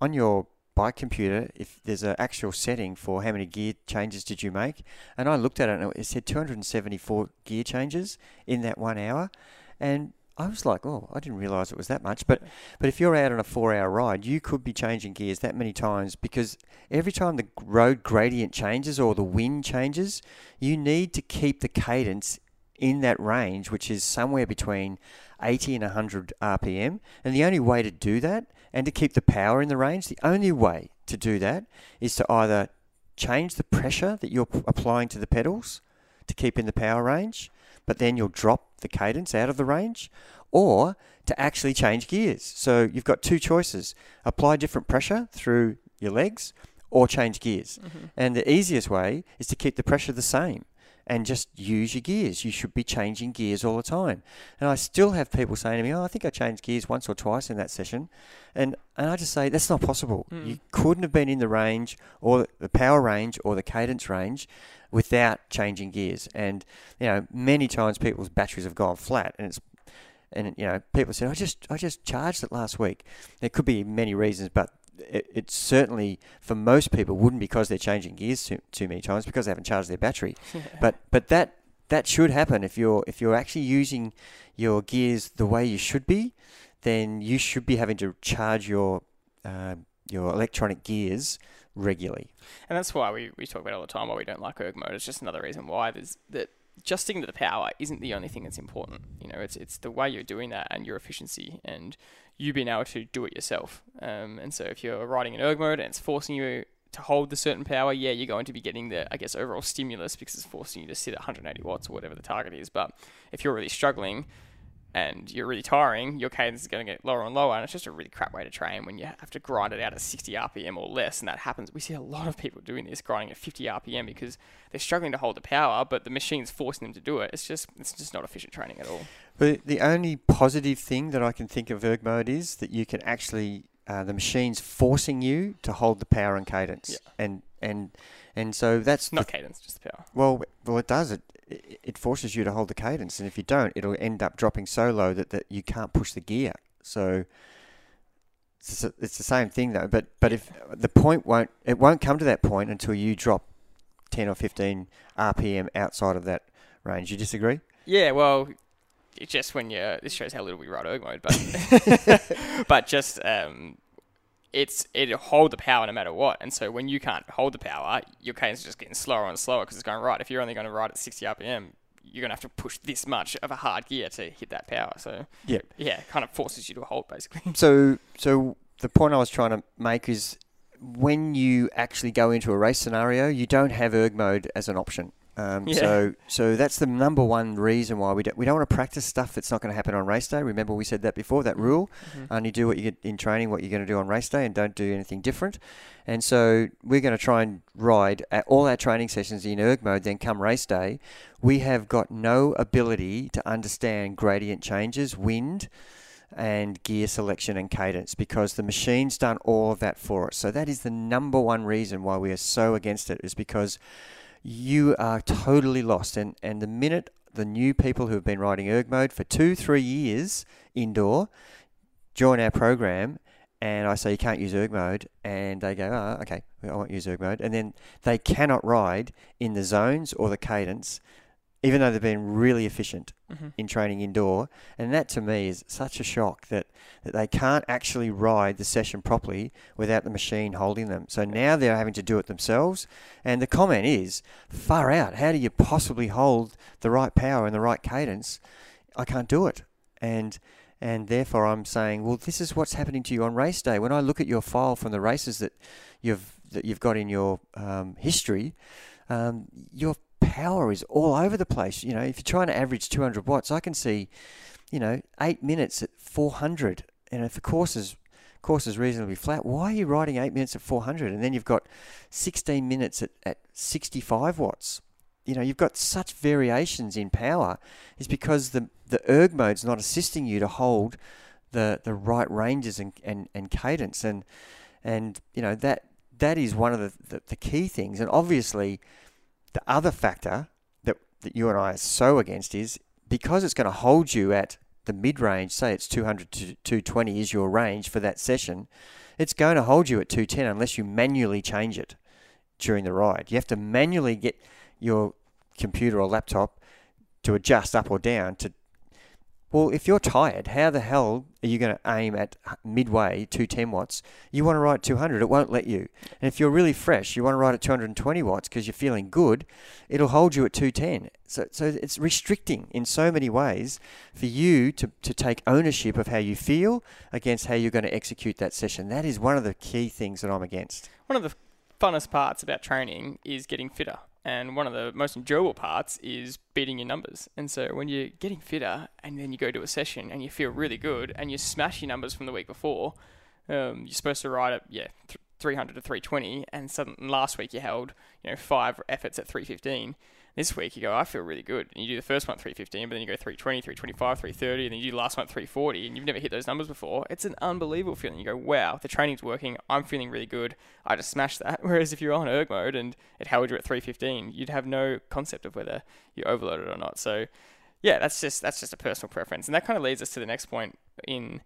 on your bike computer if there's an actual setting for how many gear changes did you make. And I looked at it and it said 274 gear changes in that one hour. And I was like, oh, I didn't realize it was that much. But but if you're out on a four hour ride, you could be changing gears that many times because every time the road gradient changes or the wind changes, you need to keep the cadence in that range, which is somewhere between 80 and 100 RPM. And the only way to do that and to keep the power in the range, the only way to do that is to either change the pressure that you're applying to the pedals to keep in the power range, but then you'll drop the cadence out of the range, or to actually change gears. So you've got two choices apply different pressure through your legs or change gears. Mm-hmm. And the easiest way is to keep the pressure the same and just use your gears. You should be changing gears all the time. And I still have people saying to me, "Oh, I think I changed gears once or twice in that session," and and I just say that's not possible. Mm. You couldn't have been in the range or the power range or the cadence range without changing gears. And you know, many times people's batteries have gone flat, and it's and you know, people said, "I just I just charged it last week." There could be many reasons, but it, it, certainly for most people wouldn't because they're changing gears too, too many times because they haven't charged their battery. but but that that should happen if you're if you're actually using your gears the way you should be, then you should be having to charge your uh, your electronic gears regularly. And that's why we, we talk about all the time why we don't like erg mode. It's just another reason why there's that just sticking to the power isn't the only thing that's important. You know, it's it's the way you're doing that and your efficiency and you being able to do it yourself. Um, and so if you're riding in erg mode and it's forcing you to hold the certain power, yeah, you're going to be getting the, I guess, overall stimulus because it's forcing you to sit at 180 watts or whatever the target is. But if you're really struggling, and you're really tiring, your cadence is going to get lower and lower, and it's just a really crap way to train when you have to grind it out at 60 RPM or less, and that happens. We see a lot of people doing this, grinding at 50 RPM because they're struggling to hold the power, but the machine's forcing them to do it. It's just it's just not efficient training at all. But the only positive thing that I can think of erg mode is that you can actually uh, the machine's forcing you to hold the power and cadence, yeah. and and and so that's not cadence, just the power. Well, well, it does. It it forces you to hold the cadence, and if you don't, it'll end up dropping so low that, that you can't push the gear. So it's, a, it's the same thing though. But but if the point won't it won't come to that point until you drop ten or fifteen RPM outside of that range. You disagree? Yeah. Well, it's just when you're this shows how little we ride erg mode, but but just um, it's it'll hold the power no matter what. And so when you can't hold the power, your cadence is just getting slower and slower because it's going right. If you're only going to ride at 60 RPM, you're going to have to push this much of a hard gear to hit that power. So yeah, yeah, it kind of forces you to hold basically. So so the point I was trying to make is when you actually go into a race scenario, you don't have erg mode as an option. Um, Yeah. So, so that's the number one reason why we don't we don't want to practice stuff that's not going to happen on race day. Remember we said that before. That rule: Mhm. only do what you get in training, what you're going to do on race day, and don't do anything different. And so we're going to try and ride at all our training sessions in erg mode. Then come race day, we have got no ability to understand gradient changes, wind, and gear selection and cadence because the machine's done all of that for us. So that is the number one reason why we are so against it is because you are totally lost. And, and the minute the new people who have been riding erg mode for two, three years indoor join our program and I say you can't use erg mode and they go, oh, okay, I won't use erg mode. And then they cannot ride in the zones or the cadence even though they've been really efficient Mhm. in training indoor. And that to me is such a shock that, that they can't actually ride the session properly without the machine holding them. So now they're having to do it themselves. And the comment is far out. How do you possibly hold the right power and the right cadence? I can't do it. And and therefore I'm saying, well, this is what's happening to you on race day. When I look at your file from the races that you've that you've got in your um, history, um, your power is all over the place. You know, if you're trying to average 200 watts, I can see, you know, eight minutes at 400. And if the course is course is reasonably flat, why are you riding eight minutes at 400? And then you've got 16 minutes at, at 65 watts. You know, you've got such variations in power. Is because the the erg mode's not assisting you to hold the the right ranges and, and, and cadence and and you know that that is one of the, the, the key things. And obviously, the other factor that, that you and I are so against is because it's going to hold you at the mid range, say it's 200 to 220 is your range for that session, it's going to hold you at 210 unless you manually change it during the ride. You have to manually get your computer or laptop to adjust up or down to well, if you're tired, how the hell are you going to aim at midway 210 watts? You want to ride 200, it won't let you. And if you're really fresh, you want to ride at 220 watts because you're feeling good, it'll hold you at 210. So, so it's restricting in so many ways for you to, to take ownership of how you feel against how you're going to execute that session. That is one of the key things that I'm against. One of the funnest parts about training is getting fitter. And one of the most enjoyable parts is beating your numbers. And so when you're getting fitter and then you go to a session and you feel really good and you smash your numbers from the week before, um, you're supposed to ride at, yeah, th- 300 to 320. And suddenly last week you held, you know, five efforts at 315. This week you go, I feel really good. And you do the first one at 315, but then you go 320, 325, 330, and then you do the last one at 340, and you've never hit those numbers before. It's an unbelievable feeling. You go, wow, the training's working. I'm feeling really good. I just smashed that. Whereas if you're on erg mode and it held you at 315, you'd have no concept of whether you overloaded or not. So, yeah, that's just that's just a personal preference, and that kind of leads us to the next point in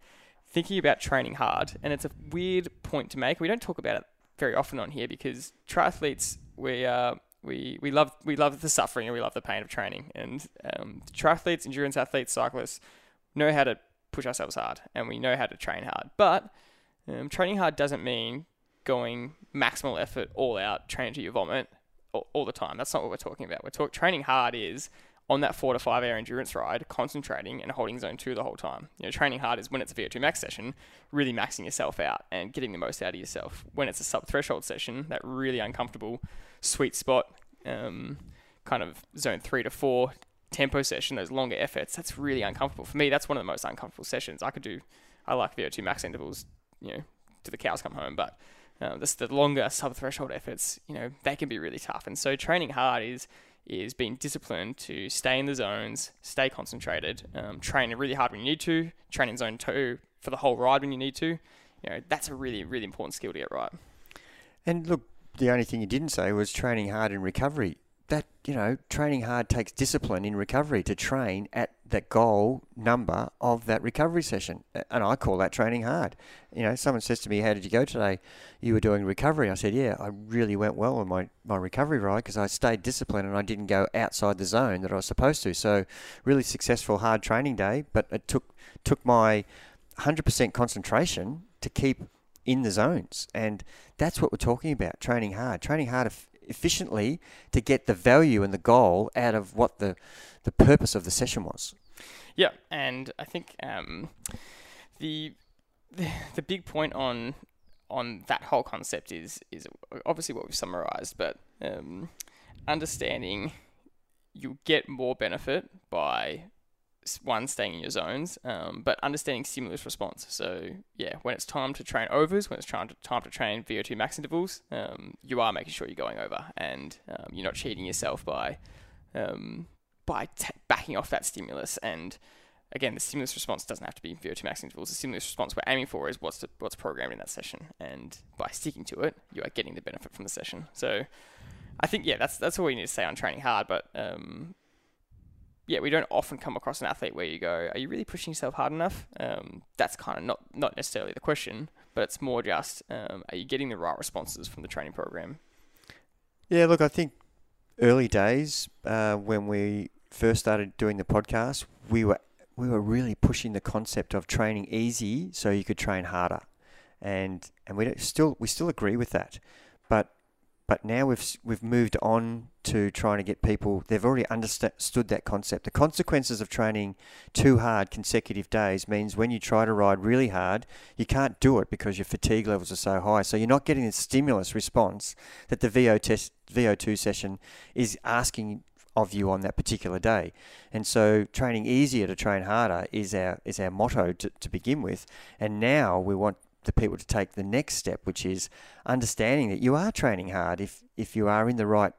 thinking about training hard. And it's a weird point to make. We don't talk about it very often on here because triathletes we uh, we we love we love the suffering and we love the pain of training. And um, triathletes, endurance athletes, cyclists know how to push ourselves hard and we know how to train hard. But um, training hard doesn't mean going maximal effort, all out, train to your vomit all, all the time. That's not what we're talking about. We're talking training hard is on that four to five hour endurance ride, concentrating and holding zone two the whole time. You know, training hard is when it's a VO2 max session, really maxing yourself out and getting the most out of yourself. When it's a sub threshold session, that really uncomfortable sweet spot, um, kind of zone three to four tempo session, those longer efforts, that's really uncomfortable. For me, that's one of the most uncomfortable sessions. I could do, I like VO2 max intervals, you know, to the cows come home, but uh, this, the longer sub threshold efforts, you know, they can be really tough. And so training hard is is being disciplined to stay in the zones, stay concentrated, um, train really hard when you need to, train in zone two for the whole ride when you need to. You know, that's a really, really important skill to get right. And look, the only thing you didn't say was training hard in recovery. That, you know, training hard takes discipline in recovery to train at the goal number of that recovery session. And I call that training hard. You know, someone says to me, How did you go today? You were doing recovery. I said, Yeah, I really went well on my, my recovery ride because I stayed disciplined and I didn't go outside the zone that I was supposed to. So, really successful, hard training day, but it took, took my 100% concentration to keep in the zones. And that's what we're talking about training hard, training hard eff- efficiently to get the value and the goal out of what the, the purpose of the session was. Yeah, and I think um, the, the big point on on that whole concept is is obviously what we've summarized, but um, understanding you get more benefit by one staying in your zones, um, but understanding stimulus response. So yeah, when it's time to train overs, when it's time to time to train VO2 max intervals, um, you are making sure you're going over, and um, you're not cheating yourself by um, by t- backing off that stimulus. And again, the stimulus response doesn't have to be VO2 max intervals. The stimulus response we're aiming for is what's the, what's programmed in that session, and by sticking to it, you are getting the benefit from the session. So. I think yeah, that's that's all we need to say on training hard. But um, yeah, we don't often come across an athlete where you go, "Are you really pushing yourself hard enough?" Um, that's kind of not not necessarily the question, but it's more just, um, are you getting the right responses from the training program? Yeah, look, I think early days uh, when we first started doing the podcast, we were we were really pushing the concept of training easy so you could train harder, and and we still we still agree with that, but but now we've we've moved on to trying to get people. They've already understood that concept. The consequences of training too hard consecutive days means when you try to ride really hard, you can't do it because your fatigue levels are so high. So you're not getting the stimulus response that the VO test VO2 session is asking of you on that particular day. And so training easier to train harder is our is our motto to, to begin with. And now we want the people to take the next step, which is understanding that you are training hard if if you are in the right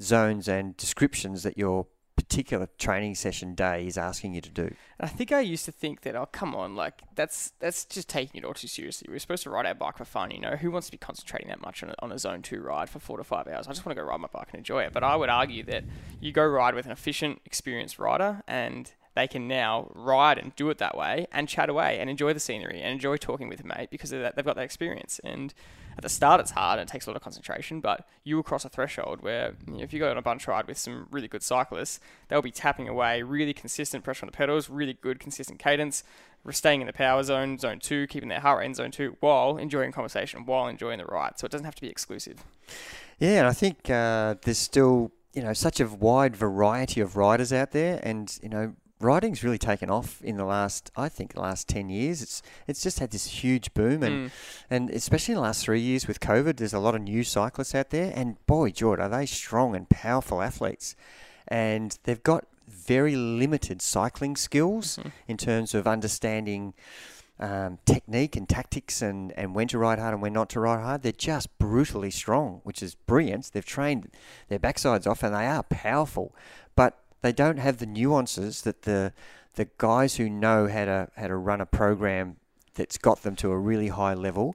zones and descriptions that your particular training session day is asking you to do. I think I used to think that oh come on like that's that's just taking it all too seriously. We're supposed to ride our bike for fun, you know. Who wants to be concentrating that much on a, on a zone two ride for four to five hours? I just want to go ride my bike and enjoy it. But I would argue that you go ride with an efficient, experienced rider and they can now ride and do it that way and chat away and enjoy the scenery and enjoy talking with a mate because of that, they've got that experience. And at the start, it's hard and it takes a lot of concentration, but you will cross a threshold where you know, if you go on a bunch ride with some really good cyclists, they'll be tapping away really consistent pressure on the pedals, really good consistent cadence, staying in the power zone, zone two, keeping their heart rate in zone two while enjoying conversation, while enjoying the ride. So it doesn't have to be exclusive. Yeah, and I think uh, there's still you know such a wide variety of riders out there, and you know riding's really taken off in the last, I think, the last ten years. It's it's just had this huge boom, and mm. and especially in the last three years with COVID, there's a lot of new cyclists out there, and boy, George, are they strong and powerful athletes, and they've got very limited cycling skills mm-hmm. in terms of understanding. Um, technique and tactics and, and when to ride hard and when not to ride hard. They're just brutally strong, which is brilliant. They've trained their backsides off and they are powerful. But they don't have the nuances that the the guys who know how to how to run a program that's got them to a really high level.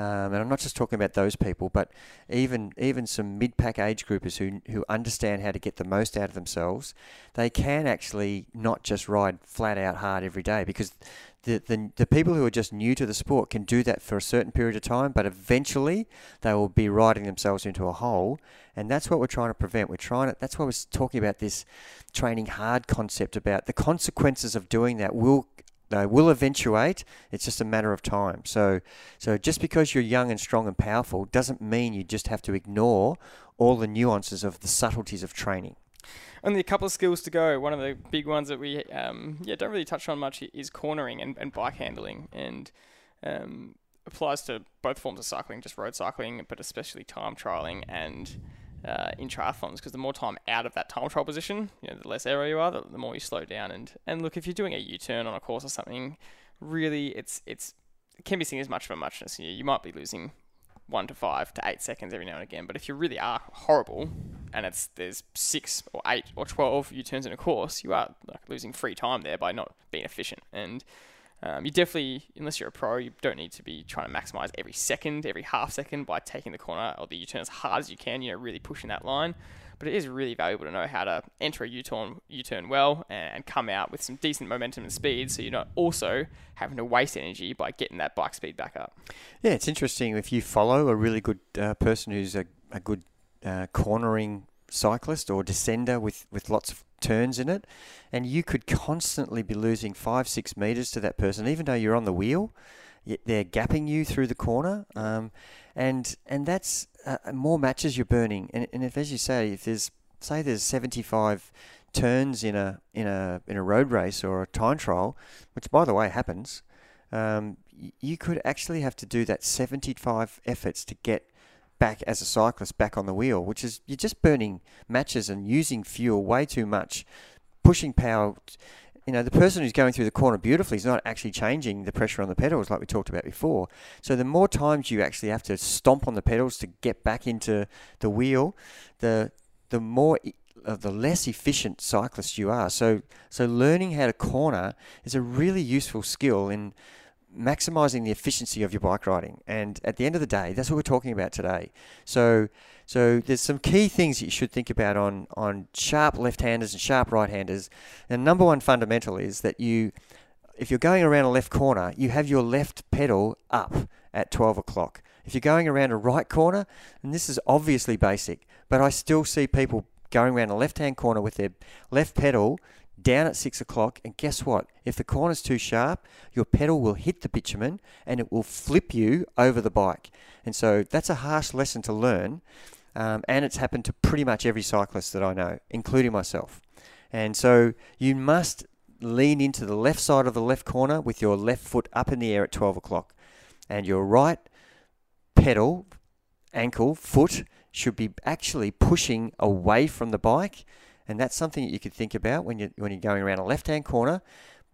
Um, and I'm not just talking about those people, but even even some mid-pack age groupers who who understand how to get the most out of themselves, they can actually not just ride flat out hard every day because the, the, the people who are just new to the sport can do that for a certain period of time, but eventually they will be riding themselves into a hole, and that's what we're trying to prevent. We're trying to. That's why we're talking about this training hard concept about the consequences of doing that will they will eventuate. It's just a matter of time. So, so just because you're young and strong and powerful doesn't mean you just have to ignore all the nuances of the subtleties of training. Only a couple of skills to go. One of the big ones that we um, yeah don't really touch on much is cornering and, and bike handling, and um, applies to both forms of cycling, just road cycling, but especially time trialing and uh, in triathlons because the more time out of that time trial position, you know, the less aero you are, the, the more you slow down. And and look, if you're doing a U-turn on a course or something, really, it's it's it can be seen as much of a muchness. You, you might be losing one to five to eight seconds every now and again. But if you really are horrible, and it's there's six or eight or twelve U turns in a course, you are like losing free time there by not being efficient. And um, you definitely, unless you're a pro, you don't need to be trying to maximize every second, every half second by taking the corner or the U turn as hard as you can. You know, really pushing that line but it is really valuable to know how to enter a U-turn, U-turn well and come out with some decent momentum and speed so you're not also having to waste energy by getting that bike speed back up. Yeah, it's interesting if you follow a really good uh, person who's a, a good uh, cornering cyclist or descender with, with lots of turns in it, and you could constantly be losing five, six meters to that person, even though you're on the wheel. They're gapping you through the corner, um, and and that's uh, more matches you're burning. And, and if, as you say, if there's say there's 75 turns in a in a in a road race or a time trial, which by the way happens, um, you could actually have to do that 75 efforts to get back as a cyclist back on the wheel, which is you're just burning matches and using fuel way too much, pushing power. You know, the person who's going through the corner beautifully is not actually changing the pressure on the pedals like we talked about before. So the more times you actually have to stomp on the pedals to get back into the wheel, the the more uh, the less efficient cyclist you are. So so learning how to corner is a really useful skill in maximizing the efficiency of your bike riding. And at the end of the day, that's what we're talking about today. So so there's some key things that you should think about on on sharp left-handers and sharp right-handers. And number one fundamental is that you if you're going around a left corner, you have your left pedal up at 12 o'clock. If you're going around a right corner, and this is obviously basic, but I still see people going around a left hand corner with their left pedal down at six o'clock. And guess what? If the corner's too sharp, your pedal will hit the bitumen and it will flip you over the bike. And so that's a harsh lesson to learn. Um, and it's happened to pretty much every cyclist that I know, including myself. And so you must lean into the left side of the left corner with your left foot up in the air at 12 o'clock. And your right pedal, ankle, foot should be actually pushing away from the bike and that's something that you could think about when you're, when you're going around a left hand corner.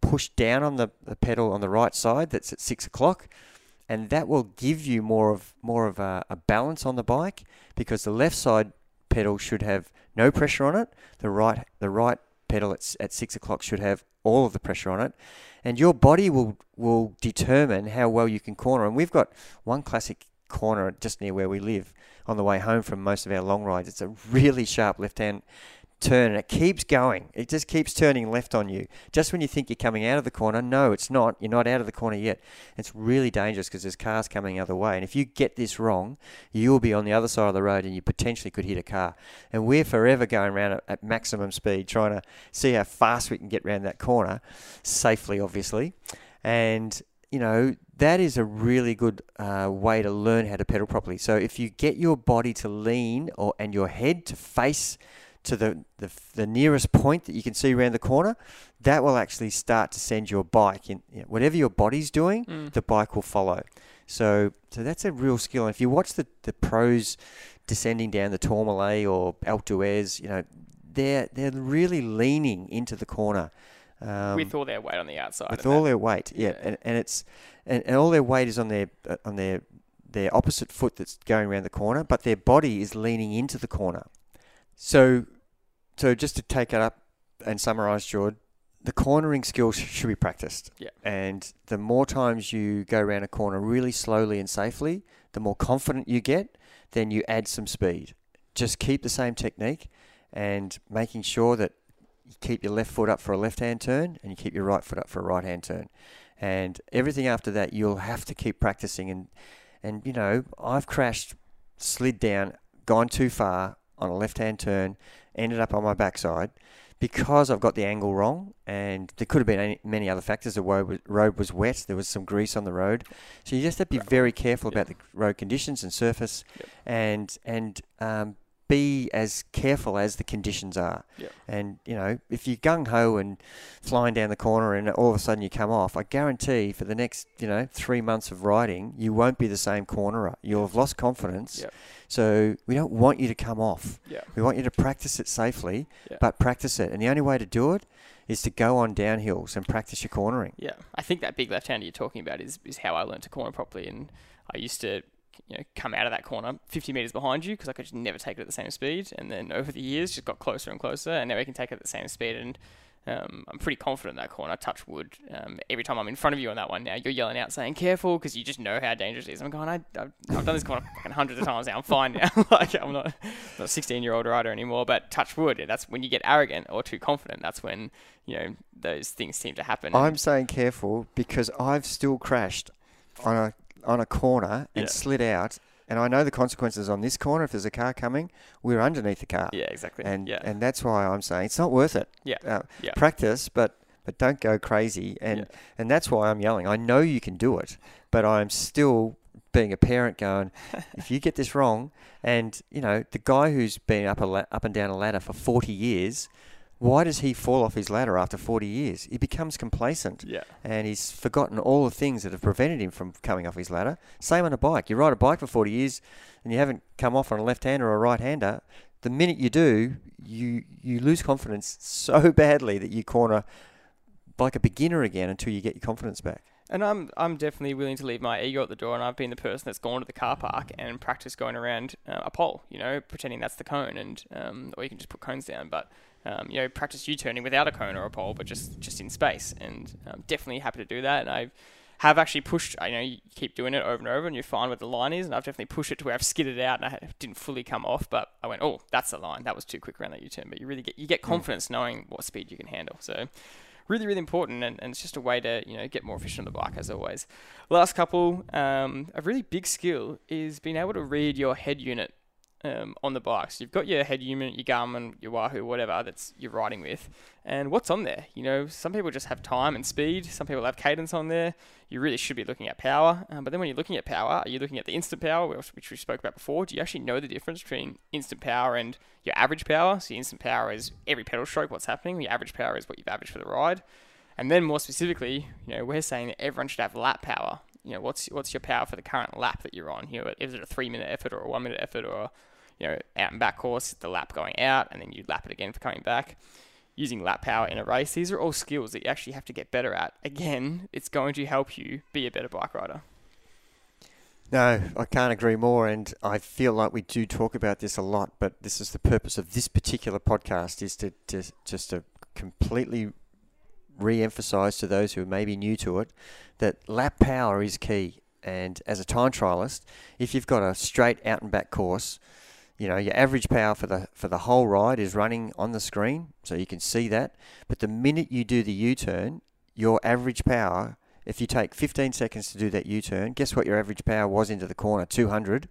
Push down on the, the pedal on the right side that's at six o'clock. And that will give you more of more of a, a balance on the bike because the left side pedal should have no pressure on it. The right the right pedal at, at six o'clock should have all of the pressure on it, and your body will will determine how well you can corner. And we've got one classic corner just near where we live on the way home from most of our long rides. It's a really sharp left hand turn and it keeps going. It just keeps turning left on you. Just when you think you're coming out of the corner, no, it's not. You're not out of the corner yet. It's really dangerous because there's cars coming the other way. And if you get this wrong, you'll be on the other side of the road and you potentially could hit a car. And we're forever going around at, maximum speed trying to see how fast we can get around that corner safely, obviously. And you know, that is a really good uh, way to learn how to pedal properly. So if you get your body to lean or and your head to face to the, the, the nearest point that you can see around the corner, that will actually start to send your bike in. You know, whatever your body's doing, mm. the bike will follow. So, so that's a real skill. And if you watch the, the pros descending down the Tourmalet or Alpe d'Huez, you know, they're they're really leaning into the corner. Um, with all their weight on the outside. With all that. their weight, yeah, yeah. And, and it's and, and all their weight is on their uh, on their their opposite foot that's going around the corner, but their body is leaning into the corner. So so just to take it up and summarise, George, the cornering skills should be practiced. Yeah. And the more times you go around a corner really slowly and safely, the more confident you get, then you add some speed. Just keep the same technique and making sure that you keep your left foot up for a left hand turn and you keep your right foot up for a right hand turn. And everything after that you'll have to keep practicing and and you know, I've crashed, slid down, gone too far on a left hand turn ended up on my backside because I've got the angle wrong, and there could have been any, many other factors. The road was, road was wet, there was some grease on the road, so you just have to be very careful about the road conditions and surface, yep. and and um, be as careful as the conditions are. Yep. And you know, if you're gung ho and flying down the corner, and all of a sudden you come off, I guarantee for the next you know three months of riding, you won't be the same cornerer. You'll have lost confidence. Yep. So we don't want you to come off. Yep. We want you to practice it safely, but practice it. And the only way to do it is to go on downhills and practice your cornering. Yeah, I think that big left hander you're talking about is, is how I learned to corner properly. And I used to you know, come out of that corner 50 meters behind you because I could just never take it at the same speed. And then over the years, just got closer and closer, and now we can take it at the same speed. And um, I'm pretty confident in that corner. Touch wood. Um, every time I'm in front of you on that one now, you're yelling out saying "careful" because you just know how dangerous it is. I'm going. I, have I've done this corner fucking hundreds of times now. I'm fine now. like I'm not not a 16 year old rider anymore. But touch wood. That's when you get arrogant or too confident. That's when you know those things seem to happen. I'm saying careful because I've still crashed on a on a corner and yeah. slid out. And I know the consequences on this corner. If there's a car coming, we're underneath the car. Yeah, exactly. And yeah. and that's why I'm saying it's not worth it. Yeah. Uh, yeah. Practice, but but don't go crazy. And yeah. and that's why I'm yelling. I know you can do it, but I'm still being a parent going, if you get this wrong, and you know the guy who's been up a la- up and down a ladder for 40 years, Why does he fall off his ladder after 40 years? He becomes complacent Yeah. and he's forgotten all the things that have prevented him from coming off his ladder. Same on a bike. You ride a bike for 40 years and you haven't come off on a left hander or a right hander. The minute you do, you you lose confidence so badly that you corner like a beginner again until you get your confidence back. And I'm I'm definitely willing to leave my ego at the door, and I've been the person that's gone to the car park and practiced going around uh, a pole, you know, pretending that's the cone, and um, or you can just put cones down, but um, you know, practice U-turning without a cone or a pole, but just just in space, and I'm definitely happy to do that. And I have actually pushed. I know you keep doing it over and over, and you find where the line is, and I've definitely pushed it to where I've skidded out and I didn't fully come off, but I went, oh, that's the line. That was too quick around that U-turn. But you really get you get confidence knowing what speed you can handle. So really, really important, and, and it's just a way to you know get more efficient on the bike as always. Last couple, um, a really big skill is being able to read your head unit um, on the bike. So you've got your head unit, your Garmin, your Wahoo, whatever that's you're riding with, and what's on there. You know, some people just have time and speed. Some people have cadence on there. You really should be looking at power. Um, but then when you're looking at power, are you looking at the instant power, which we spoke about before? Do you actually know the difference between instant power and your average power? So your instant power is every pedal stroke, what's happening. The average power is what you've averaged for the ride. And then more specifically, you know, we're saying that everyone should have lap power. You know, what's what's your power for the current lap that you're on? You know, is it a three minute effort or a one minute effort or you know, out and back course, the lap going out, and then you lap it again for coming back. Using lap power in a race, these are all skills that you actually have to get better at. Again, it's going to help you be a better bike rider. No, I can't agree more, and I feel like we do talk about this a lot. But this is the purpose of this particular podcast: is to, to just to completely re-emphasize to those who may be new to it that lap power is key. And as a time trialist, if you've got a straight out and back course, you know your average power for the for the whole ride is running on the screen, so you can see that. But the minute you do the U-turn, your average power if you take 15 seconds to do that U-turn, guess what your average power was into the corner? 200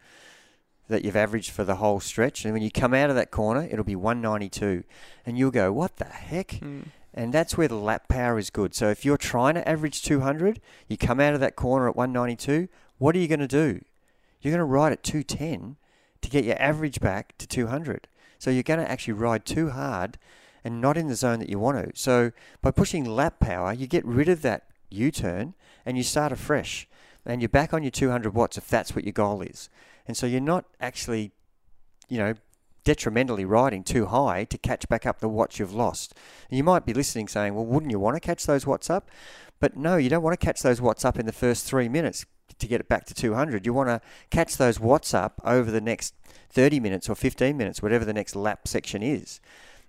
that you've averaged for the whole stretch. And when you come out of that corner, it'll be 192. And you'll go, what the heck? Mm. And that's where the lap power is good. So if you're trying to average 200, you come out of that corner at 192, what are you going to do? You're going to ride at 210 to get your average back to 200. So you're going to actually ride too hard and not in the zone that you want to. So by pushing lap power, you get rid of that U-turn and you start afresh and you're back on your 200 watts if that's what your goal is. And so you're not actually, you know, detrimentally riding too high to catch back up the watts you've lost. And you might be listening saying, well, wouldn't you want to catch those watts up? But no, you don't want to catch those watts up in the first three minutes to get it back to 200. You want to catch those watts up over the next 30 minutes or 15 minutes, whatever the next lap section is,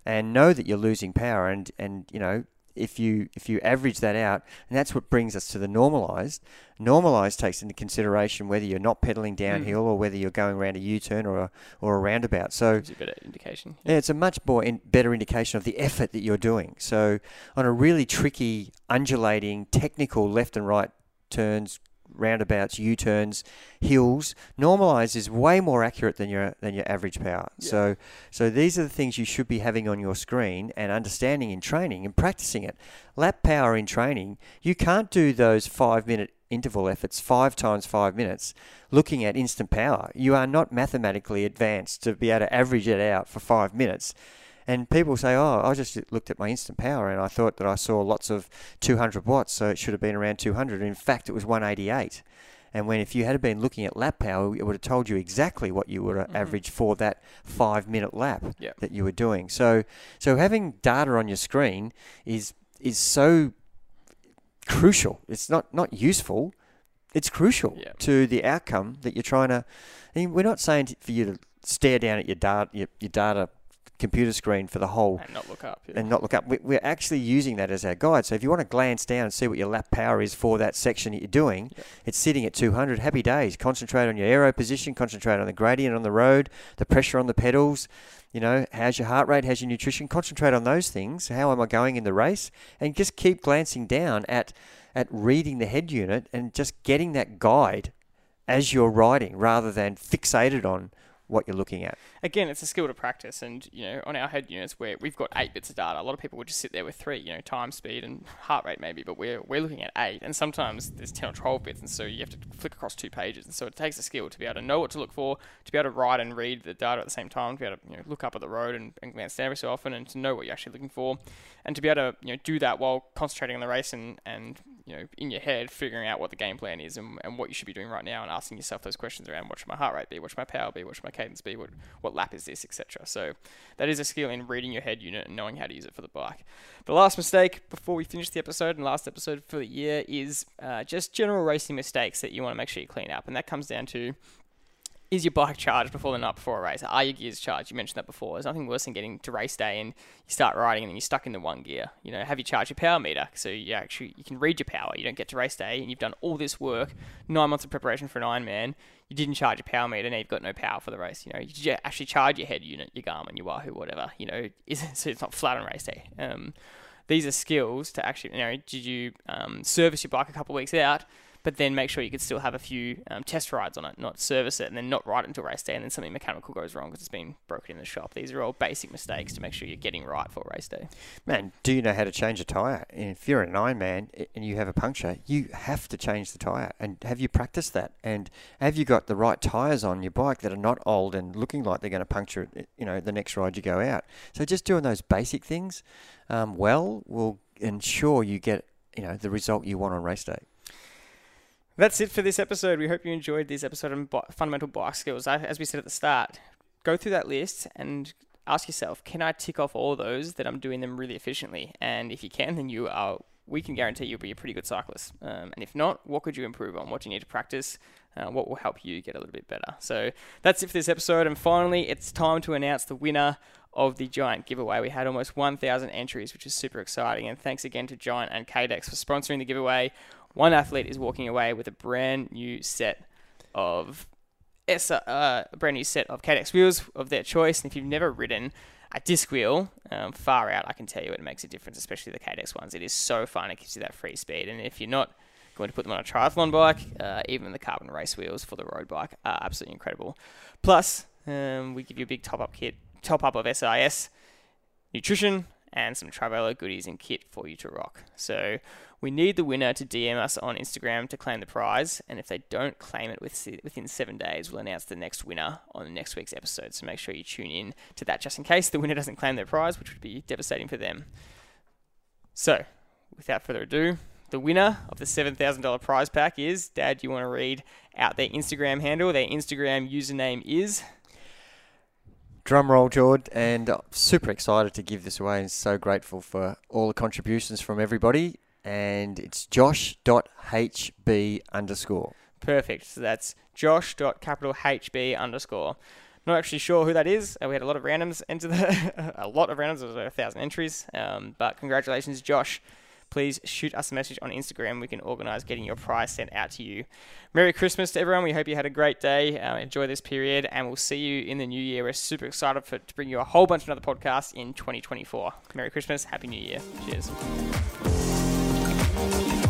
and know that you're losing power. And, and you know, if you if you average that out, and that's what brings us to the normalized. Normalized takes into consideration whether you're not pedaling downhill Mm. or whether you're going around a U-turn or a or a roundabout. So you a better indication. yeah, it's a much more in, better indication of the effort that you're doing. So on a really tricky, undulating, technical left and right turns, roundabouts, U-turns, hills, normalize is way more accurate than your than your average power. Yeah. So so these are the things you should be having on your screen and understanding in training and practicing it. Lap power in training, you can't do those 5-minute interval efforts 5 times 5 minutes looking at instant power. You are not mathematically advanced to be able to average it out for 5 minutes. And people say, "Oh, I just looked at my instant power and I thought that I saw lots of 200 watts, so it should have been around 200." In fact, it was 188. And when if you had been looking at lap power, it would have told you exactly what you would have Mhm. averaged for that five minute lap Yep. that you were doing. So, so having data on your screen is is so crucial. It's not not useful. It's crucial Yep. to the outcome that you're trying to. We're not saying for you to stare down at your data your, your data computer screen for the whole And not look up. Yeah. and not look up. We- We're actually using that as our guide. So if you want to glance down and see what your lap power is for that section that you're doing, it's sitting at 200. Happy days. Concentrate on your aero position. Concentrate on the gradient on the road, the pressure on the pedals. You know, how's your heart rate? How's your nutrition? Concentrate on those things. How am I going in the race? And just keep glancing down at at reading the head unit and just getting that guide as you're riding, rather than fixated on what you're looking at. Again, it's a skill to practice, and you know, on our head units where we've got eight bits of data, a lot of people would just sit there with three, you know, time, speed, and heart rate maybe, but we're we're looking at eight, and sometimes there's ten or twelve bits, and so you have to flick across two pages, and so it takes a skill to be able to know what to look for, to be able to write and read the data at the same time, to be able to you know, look up at the road and, and glance down every so often, and to know what you're actually looking for, and to be able to you know do that while concentrating on the race and and you know in your head figuring out what the game plan is and, and what you should be doing right now, and asking yourself those questions around what should my heart rate be, what should my power be, what should my cadence be, what what lap is this, etc. So that is a skill in reading your head unit and knowing how to use it for the bike. The last mistake before we finish the episode and last episode for the year is uh, just general racing mistakes that you want to make sure you clean up, and that comes down to is your bike charged before the night before a race? Are your gears charged? You mentioned that before. There's nothing worse than getting to race day and you start riding and then you're stuck in the one gear. You know, have you charged your power meter so you actually you can read your power. You don't get to race day and you've done all this work, nine months of preparation for an Ironman. You didn't charge your power meter, now you've got no power for the race. You know, you actually charge your head unit, your Garmin, your Wahoo, whatever. You know, is so it's not flat on race day. Um, these are skills to actually, you know, did you um, service your bike a couple of weeks out? But then make sure you could still have a few um, test rides on it, not service it, and then not ride it until race day, and then something mechanical goes wrong because it's been broken in the shop. These are all basic mistakes to make sure you're getting right for race day. Man, do you know how to change a tyre? If you're an Ironman and you have a puncture, you have to change the tyre. And have you practiced that? And have you got the right tyres on your bike that are not old and looking like they're going to puncture, you know, the next ride you go out? So just doing those basic things um, well will ensure you get, you know, the result you want on race day. That's it for this episode. We hope you enjoyed this episode on fundamental bike skills. As we said at the start, go through that list and ask yourself, can I tick off all those that I'm doing them really efficiently? And if you can, then you are. We can guarantee you'll be a pretty good cyclist. Um, and if not, what could you improve on? What do you need to practice? Uh, what will help you get a little bit better? So that's it for this episode. And finally, it's time to announce the winner of the Giant giveaway. We had almost 1,000 entries, which is super exciting. And thanks again to Giant and KDEX for sponsoring the giveaway. One athlete is walking away with a brand new set of uh, a brand new set of KDEX wheels of their choice. And if you've never ridden a disc wheel, um, far out, I can tell you it makes a difference, especially the KDEX ones. It is so fun. It gives you that free speed. And if you're not going to put them on a triathlon bike, uh, even the carbon race wheels for the road bike are absolutely incredible. Plus, um, we give you a big top up kit, top up of SIS, nutrition, and some Trivelo goodies and kit for you to rock. So we need the winner to DM us on Instagram to claim the prize, and if they don't claim it within seven days, we'll announce the next winner on next week's episode. So make sure you tune in to that just in case the winner doesn't claim their prize, which would be devastating for them. So, without further ado, the winner of the $7,000 prize pack is, Dad, you want to read out their Instagram handle? Their Instagram username is drum roll, George, and uh, super excited to give this away and so grateful for all the contributions from everybody. And it's josh.hb underscore. Perfect. So that's josh.capital HB underscore. Not actually sure who that is. Uh, we had a lot of randoms into the a lot of randoms. Was a thousand entries. Um, but congratulations, Josh please shoot us a message on Instagram. We can organise getting your prize sent out to you. Merry Christmas to everyone. We hope you had a great day. Uh, enjoy this period, and we'll see you in the new year. We're super excited for, to bring you a whole bunch of other podcasts in 2024. Merry Christmas. Happy New Year. Cheers. Bye.